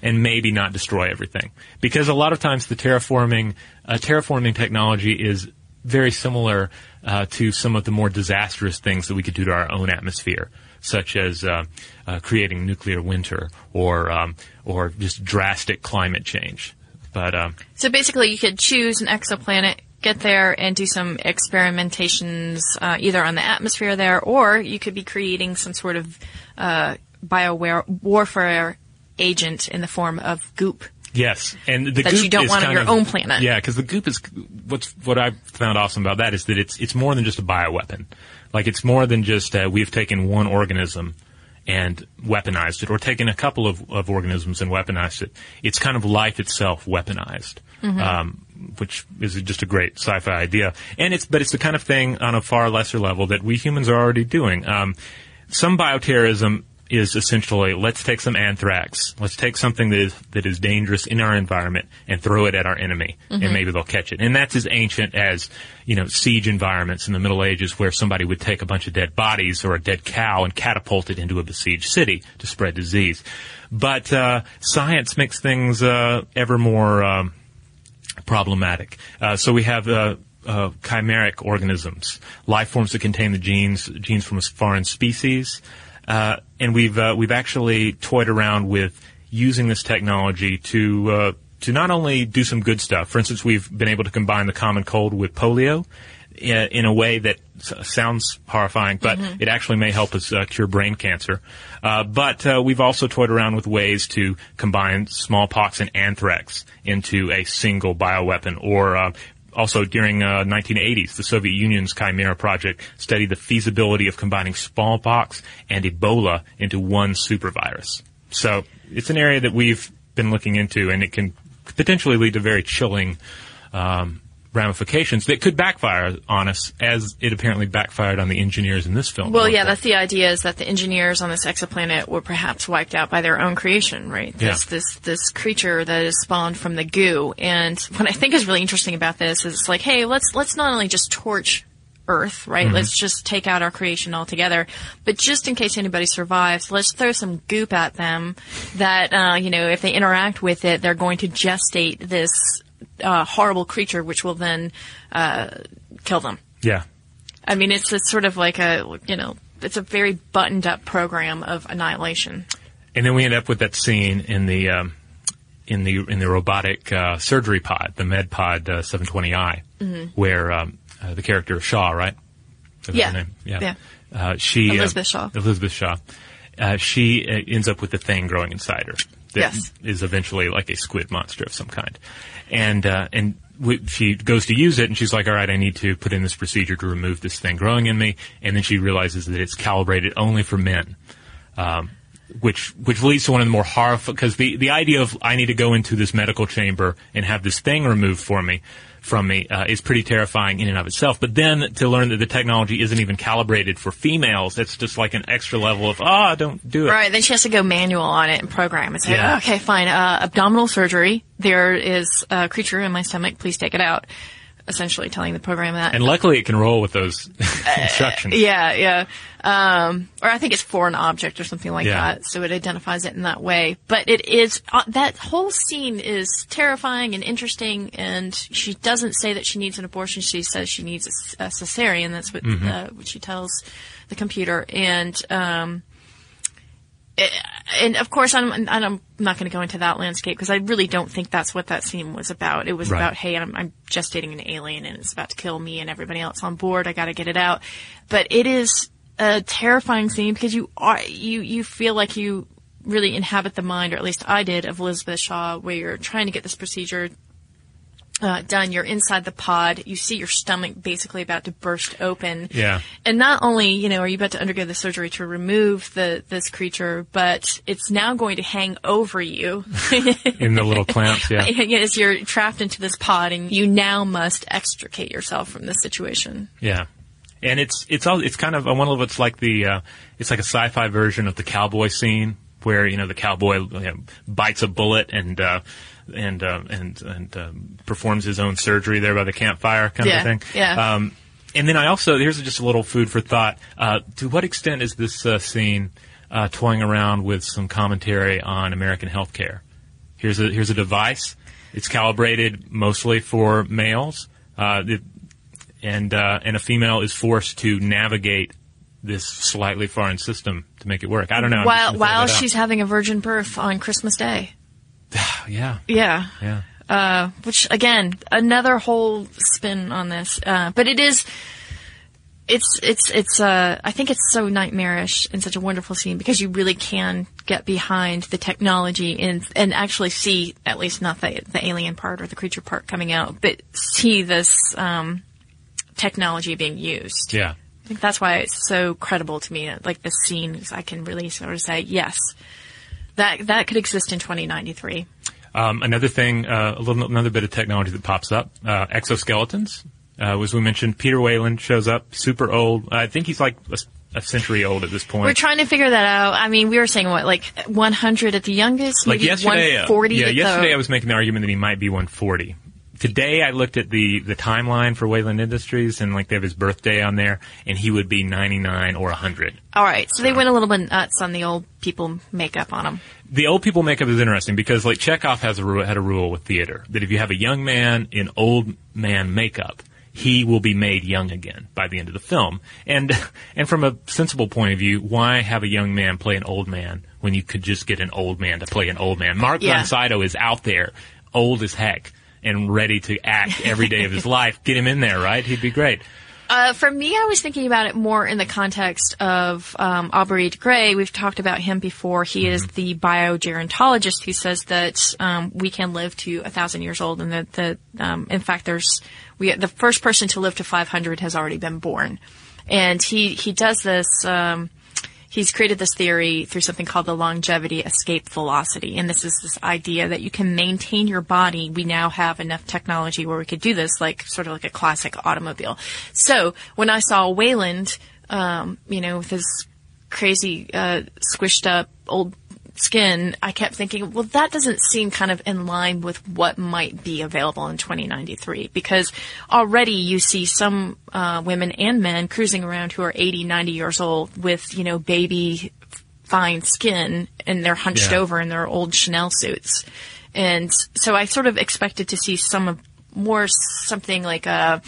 and maybe not destroy everything. Because a lot of times the terraforming, uh, terraforming technology is very similar uh, to some of the more disastrous things that we could do to our own atmosphere, such as uh, uh, creating nuclear winter or um, or just drastic climate change. But um, So basically, you could choose an exoplanet, get there, and do some experimentations uh, either on the atmosphere there, or you could be creating some sort of uh, bioware warfare agent in the form of goop. Yes, and the goop That goop you don't want on your of- own planet. Yeah, because the goop is what's what I found awesome about that is that it's it's more than just a bioweapon. Like it's more than just uh, we've taken one organism and weaponized it, or taken a couple of, of organisms and weaponized it. It's kind of life itself weaponized, um, which is just a great sci-fi idea. And it's but it's the kind of thing on a far lesser level that we humans are already doing. Um, some bioterrorism is essentially let's take some anthrax, let's take something that is that is dangerous in our environment and throw it at our enemy, and maybe they'll catch it. And that's as ancient as you know siege environments in the Middle Ages, where somebody would take a bunch of dead bodies or a dead cow and catapult it into a besieged city to spread disease. But uh, science makes things uh, ever more. Um, problematic. Uh, so we have uh, uh, chimeric organisms, life forms that contain the genes genes from a foreign species, uh, and we've uh, we've actually toyed around with using this technology to. Uh, to not only do some good stuff, for instance, we've been able to combine the common cold with polio in, in a way that sounds horrifying, but it actually may help us uh, cure brain cancer. Uh, but uh, we've also toyed around with ways to combine smallpox and anthrax into a single bioweapon, or uh, also during uh, 1980s, the Soviet Union's Chimera project studied the feasibility of combining smallpox and Ebola into one supervirus. So it's an area that we've been looking into, and it can potentially lead to very chilling um, ramifications that could backfire on us, as it apparently backfired on the engineers in this film. Well, yeah, that's the idea is that the engineers on this exoplanet were perhaps wiped out by their own creation, right? This, Yeah. this, this creature that is spawned from the goo. And what I think is really interesting about this is it's like, hey, let's, let's not only just torch Earth, right? Mm-hmm. Let's just take out our creation altogether. But just in case anybody survives, let's throw some goop at them that, uh, you know, if they interact with it, they're going to gestate this, uh, horrible creature, which will then, uh, kill them. yeah. I mean, it's, it's sort of like a, you know, it's a very buttoned up program of annihilation. And then we end up with that scene in the um, in the in the robotic uh, surgery pod, the Med Pod uh, 720i, where um, uh, the character Shaw, right? Yeah. name? Yeah. Yeah. Uh, she uh, Elizabeth Shaw. Elizabeth Shaw. Uh, she uh, ends up with the thing growing inside her that is Yes. eventually like a squid monster of some kind, and uh, and w- she goes to use it, and she's like, "All right, I need to put in this procedure to remove this thing growing in me," and then she realizes that it's calibrated only for men um, which which leads to one of the more horrible because the the idea of I need to go into this medical chamber and have this thing removed for me from me uh, is pretty terrifying in and of itself. But then to learn that the technology isn't even calibrated for females, that's just like an extra level of ah, don't do it. Right, then she has to go manual on it and program It's like Yeah. okay, fine, uh, abdominal surgery. There is a creature in my stomach. Please take it out. Essentially telling the program that. And luckily, it can roll with those instructions. yeah, yeah. Um, or I think it's for an object or something like Yeah. that. So it identifies it in that way. But it is, uh, that whole scene is terrifying and interesting. And she doesn't say that she needs an abortion. She says she needs a cesarean. That's what, uh, what she tells the computer. And, um, Eh, and of course, I'm, I'm not going to go into that landscape because I really don't think that's what that scene was about. It was Right. about, hey, I'm, I'm gestating an alien and it's about to kill me and everybody else on board. I got to get it out. But it is a terrifying scene because you are you you feel like you really inhabit the mind, or at least I did, of Elizabeth Shaw, where you're trying to get this procedure uh, done. You're inside the pod. You see your stomach basically about to burst open. Yeah. And not only, you know, are you about to undergo the surgery to remove the this creature, but it's now going to hang over you in the little clamps. Yeah. as you're trapped into this pod, and you now must extricate yourself from this situation. Yeah, and it's it's all it's kind of on one level it's like the uh, it's like a sci-fi version of the cowboy scene where you know the cowboy you know, bites a bullet and uh, and uh, and and um, performs his own surgery there by the campfire kind Yeah, of thing. yeah. Um, and then I also here's just a little food for thought. Uh, to what extent is this uh, scene uh, toying around with some commentary on American healthcare? Here's a here's a device. It's calibrated mostly for males. Uh, it, and uh, and a female is forced to navigate this slightly foreign system to make it work. I don't know. While while she's having a virgin birth on Christmas Day. yeah Yeah. yeah Uh, which again, another whole spin on this. Uh, but it is, it's, it's, it's, uh, I think it's so nightmarish and such a wonderful scene because you really can get behind the technology and, and actually see, at least not the, the alien part or the creature part coming out, but see this, um, technology being used. yeah. I think that's why it's so credible to me. Like the scene, is I can really sort of say, yes, that, that could exist in 2093. Um, another thing, uh, a little another bit of technology that pops up: uh, exoskeletons. Uh, as we mentioned, Peter Weyland shows up, super old. I think he's like a, a century old at this point. We're trying to figure that out. I mean, we were saying what, like 100 at the youngest, like maybe yesterday, uh, 140 yeah, at yesterday the. I was making the argument that he might be 140. Today I looked at the the timeline for Weyland Industries and like they have his birthday on there, and he would be 99 or 100. All right, so they went a little bit nuts on the old people makeup on him. The old people makeup is interesting because like Chekhov has a ru- had a rule with theater that if you have a young man in old man makeup, he will be made young again by the end of the film. And and from a sensible point of view, why have a young man play an old man when you could just get an old man to play an old man? Mark Yeah. is out there, old as heck, and ready to act every day of his life. Get him in there, right? He'd be great. Uh, for me, I was thinking about it more in the context of um, Aubrey de Grey. We've talked about him before. He is Mm-hmm. the biogerontologist who says that um, we can live to a thousand years old, and that, that um, in fact, there's we the first person to live to 500 has already been born, and he he does this. Um, he's created this theory through something called the longevity escape velocity. And this is this idea that you can maintain your body. We now have enough technology where we could do this, like sort of like a classic automobile. So when I saw Weyland, um, you know, with his crazy, uh, squished up old skin, I kept thinking, well, that doesn't seem kind of in line with what might be available in 2093 because already you see some uh, women and men cruising around who are 80, 90 years old with, you know, baby fine skin and they're hunched Yeah. over in their old Chanel suits. And so I sort of expected to see some of more something like a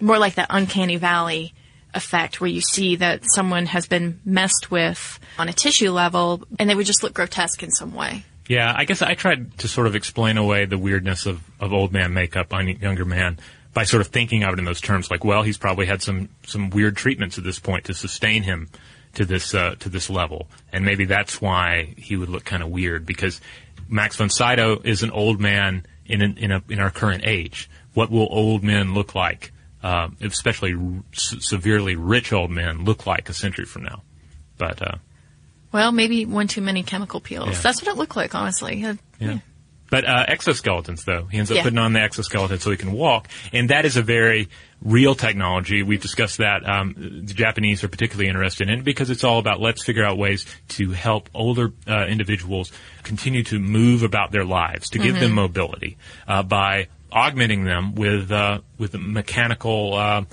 more like that uncanny valley effect where you see that someone has been messed with on a tissue level and they would just look grotesque in some way. Yeah, I guess I tried to sort of explain away the weirdness of, of old man makeup on younger man by sort of thinking of it in those terms. Like, well, he's probably had some, some weird treatments at this point to sustain him to this, uh, to this level. And maybe that's why he would look kind of weird because Max von Sydow is an old man in, an, in, a, in our current age. What will old men look like? Uh, especially r- severely rich old men look like a century from now. But, uh, Well, maybe one too many chemical peels. Yeah. That's what it looked like, honestly. Uh, Yeah. But uh, exoskeletons, though, he ends up Yeah. putting on the exoskeleton so he can walk, and that is a very real technology. We've discussed that. Um, the Japanese are particularly interested in it because it's all about let's figure out ways to help older uh, individuals continue to move about their lives, to give them mobility uh, by augmenting them with uh, with mechanical. Uh,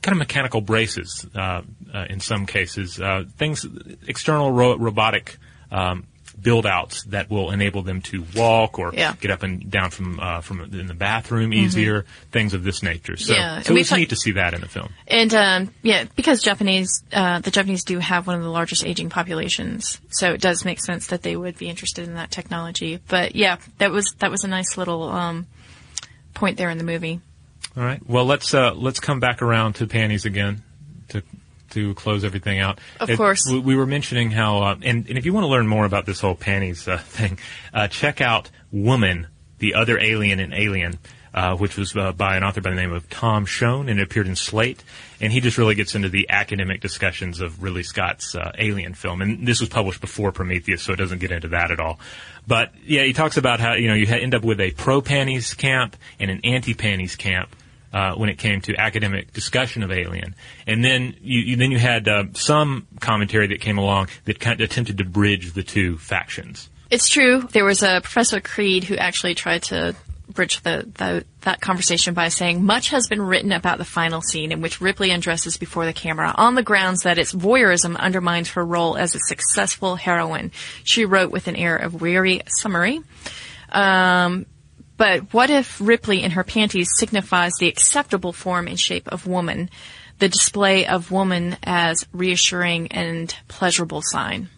kind of mechanical braces uh, uh, in some cases, uh, things, external ro- robotic um, build outs that will enable them to walk or Yeah. Mm-hmm. get up and down from uh, from in the bathroom easier, things of this nature. So, Yeah, so it's neat to see that in the film. And um, yeah, because Japanese, uh, the Japanese do have one of the largest aging populations, so it does make sense that they would be interested in that technology. But yeah, that was that was a nice little um, point there in the movie. All right. Well, let's uh, let's come back around to panties again to to close everything out. Of course. we, we were mentioning how, uh, and, and if you want to learn more about this whole panties uh, thing, uh, check out Woman, the Other Alien in Alien. Uh, which was uh, by an author by the name of Tom Schoen, and it appeared in Slate. And he just really gets into the academic discussions of Ridley Scott's uh, Alien film. And this was published before Prometheus, so it doesn't get into that at all. But yeah, he talks about how you know you end up with a pro panties camp and an anti panties camp uh, when it came to academic discussion of Alien, and then you, you then you had uh, some commentary that came along that kind of attempted to bridge the two factions. It's true. There was a Professor Creed who actually tried to bridge the, the that conversation by saying much has been written about the final scene in which Ripley undresses before the camera on the grounds that its voyeurism undermines her role as a successful heroine. She wrote with an air of weary summary. Um, but what if Ripley in her panties signifies the acceptable form and shape of woman, the display of woman as reassuring and pleasurable sign?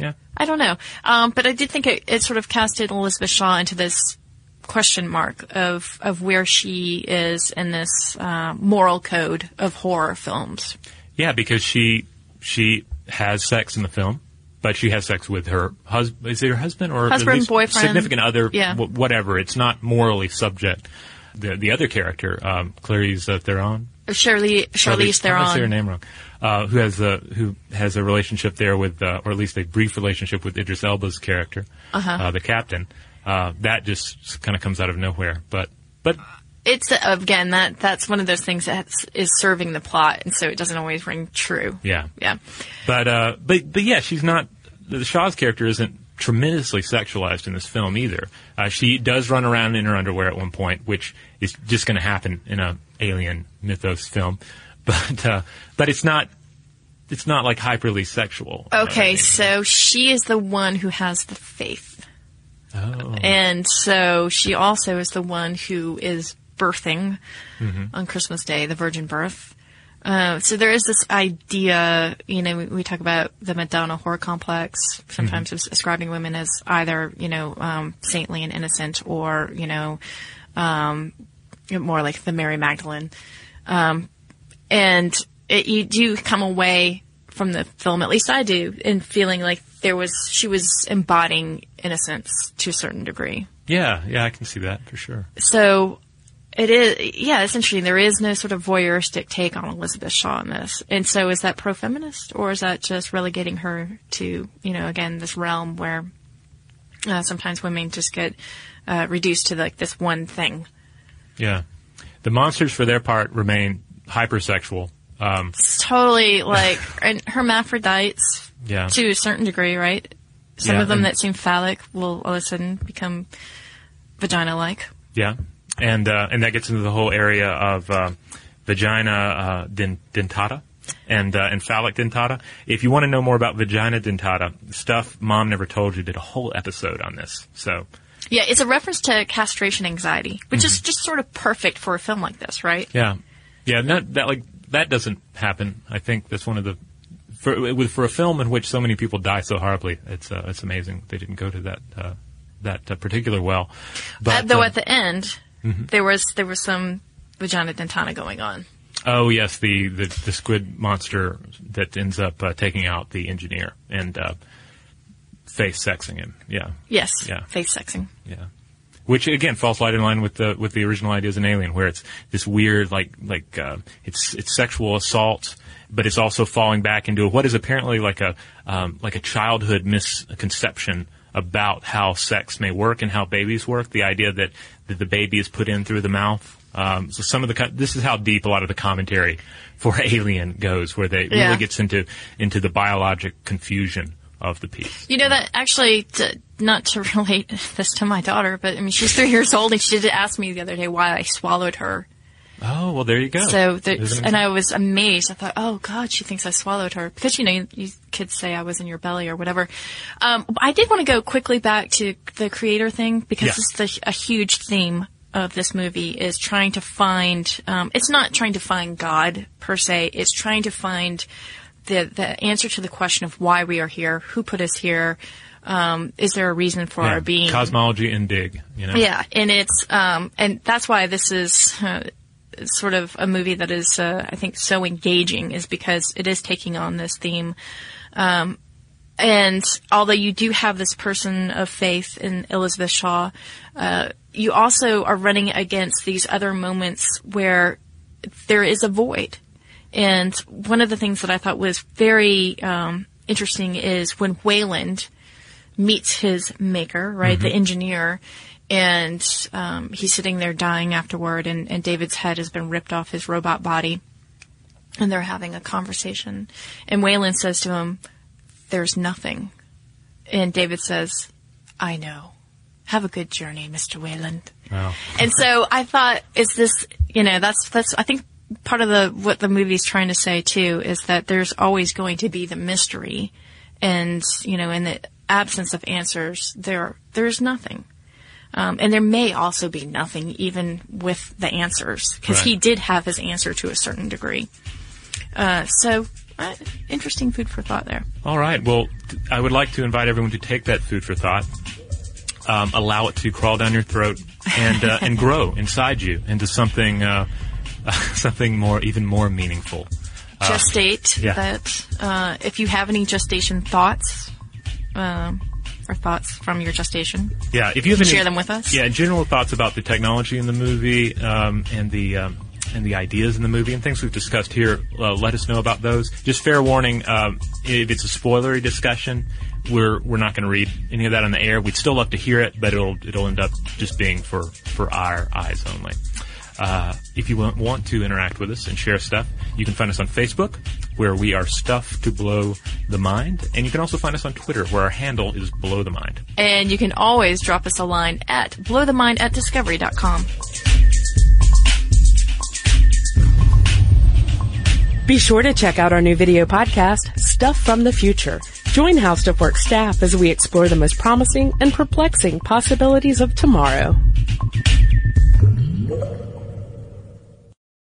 Yeah, I don't know. Um, but I did think it, it sort of casted Elizabeth Shaw into this question mark of, of where she is in this uh, moral code of horror films. yeah, because she she has sex in the film. But she has sex with her husband. Is it her husband or Husband, boyfriend. significant other? Yeah. wh- whatever. It's not morally subject. The the other character, um, Clarice Theron, Shirley, Charlize I'm gonna say her name wrong. Uh, who has a who has a relationship there with, uh, or at least a brief relationship with Idris Elba's character, uh the captain. Uh, that just kind of comes out of nowhere. But but It's again that that's one of those things that is serving the plot, and so it doesn't always ring true. yeah, Yeah. but uh, but but yeah, she's not. The Shaw's character isn't tremendously sexualized in this film either. Uh, she does run around in her underwear at one point, which is just going to happen in a alien mythos film. But uh, but it's not. It's not like hyperly sexual. what I Okay, mean? so she is the one who has the faith. Oh. And so she also is the one who is birthing Mm-hmm. on Christmas Day, the virgin birth. Uh, so there is this idea, you know, we, we talk about the Madonna whore complex, sometimes Mm-hmm. describing women as either, you know, um, saintly and innocent or, you know, um, more like the Mary Magdalene. Um, and it, you do come away from the film, at least I do, in feeling like there was, she was embodying innocence to a certain degree. Yeah, yeah, I can see that for sure. So it is, yeah, it's interesting. There is no sort of voyeuristic take on Elizabeth Shaw in this. And so is that pro-feminist or is that just relegating her to, you know, again, this realm where uh, sometimes women just get uh, reduced to like this one thing? Yeah. The monsters, for their part, remain hypersexual. Um, It's totally like and hermaphrodites yeah. to a certain degree, right? Some Yeah, of them that seem phallic will all of a sudden become vagina-like. Yeah. And, uh, and that gets into the whole area of, uh, vagina, uh, den- dentata. And, uh, and phallic dentata. If you want to know more about vagina dentata, stuff mom never told you did a whole episode on this. So, Yeah, it's a reference to castration anxiety, which Mm-hmm. is just sort of perfect for a film like this, right? yeah. Yeah, not, that, like, that doesn't happen. I think that's one of the, for, for a film in which so many people die so horribly, it's, uh, it's amazing they didn't go to that, uh, that uh, particular well. But, though uh, at the end, Mm-hmm. there was there was some vagina dentata going on. Oh yes, the, the, the squid monster that ends up uh, taking out the engineer and uh, face sexing him. Yeah, Yes, Yeah. face sexing. yeah. Which again falls right in line with the with the original ideas in Alien, where it's this weird like like uh, it's it's sexual assault, but it's also falling back into what is apparently like a um, like a childhood misconception about how sex may work and how babies work. The idea that, that the baby is put in through the mouth. Um, so some of the this is how deep a lot of the commentary for Alien goes, where they Yeah. really gets into into the biologic confusion of the piece. You know that actually, to, not to relate this to my daughter, but I mean she's three years old and she did ask me the other day why I swallowed her Oh, well, there you go. So, and I was amazed. I thought, oh God, she thinks I swallowed her because you know you, you kids say I was in your belly or whatever. Um, I did want to go quickly back to the creator thing because Yeah. this is the, a huge theme of this movie is trying to find. Um, it's not trying to find God per se. It's trying to find the the answer to the question of why we are here, who put us here. Um, is there a reason for Yeah, our being? Cosmology and dig, you know? Yeah, and it's um, and that's why this is uh, sort of a movie that is, uh, I think, so engaging, is because it is taking on this theme. Um, and although you do have this person of faith in Elizabeth Shaw, uh, you also are running against these other moments where there is a void. And one of the things that I thought was very um, interesting is when Weyland meets his maker, right, the engineer, and um, he's sitting there dying afterward, and, and David's head has been ripped off his robot body, and they're having a conversation, and Weyland says to him, "There's nothing," and David says, "I know. Have a good journey, Mr. Weyland." Wow. And so I thought, is this, you know, that's, that's, I think part of the, what the movie's trying to say too is that there's always going to be the mystery. And, you know, in the absence of answers, there, there's nothing. Um, and there may also be nothing even with the answers because he did have his answer to a certain degree. Uh, so, uh, interesting food for thought there. All right. Well, th- I would like to invite everyone to take that food for thought, um, allow it to crawl down your throat, and uh, and grow inside you into something uh, something more, even more meaningful. gestate yeah. that uh, if you have any gestation thoughts um, or thoughts from your gestation Yeah, if you have any, share them with us. Yeah, general thoughts about the technology in the movie um, and the um, and the ideas in the movie and things we've discussed here. Uh, let us know about those. Just fair warning: um, if it's a spoilery discussion, we're we're not going to read any of that on the air. We'd still love to hear it, but it'll it'll end up just being for for our eyes only. Uh, if you want, want to interact with us and share stuff, you can find us on Facebook, where we are Stuff to Blow the Mind, and you can also find us on Twitter, where our handle is Blow the Mind. and you can always drop us a line at blowthemind at discovery.com. Be sure to check out our new video podcast, Stuff from the Future. Join How Stuff Works staff as we explore the most promising and perplexing possibilities of tomorrow.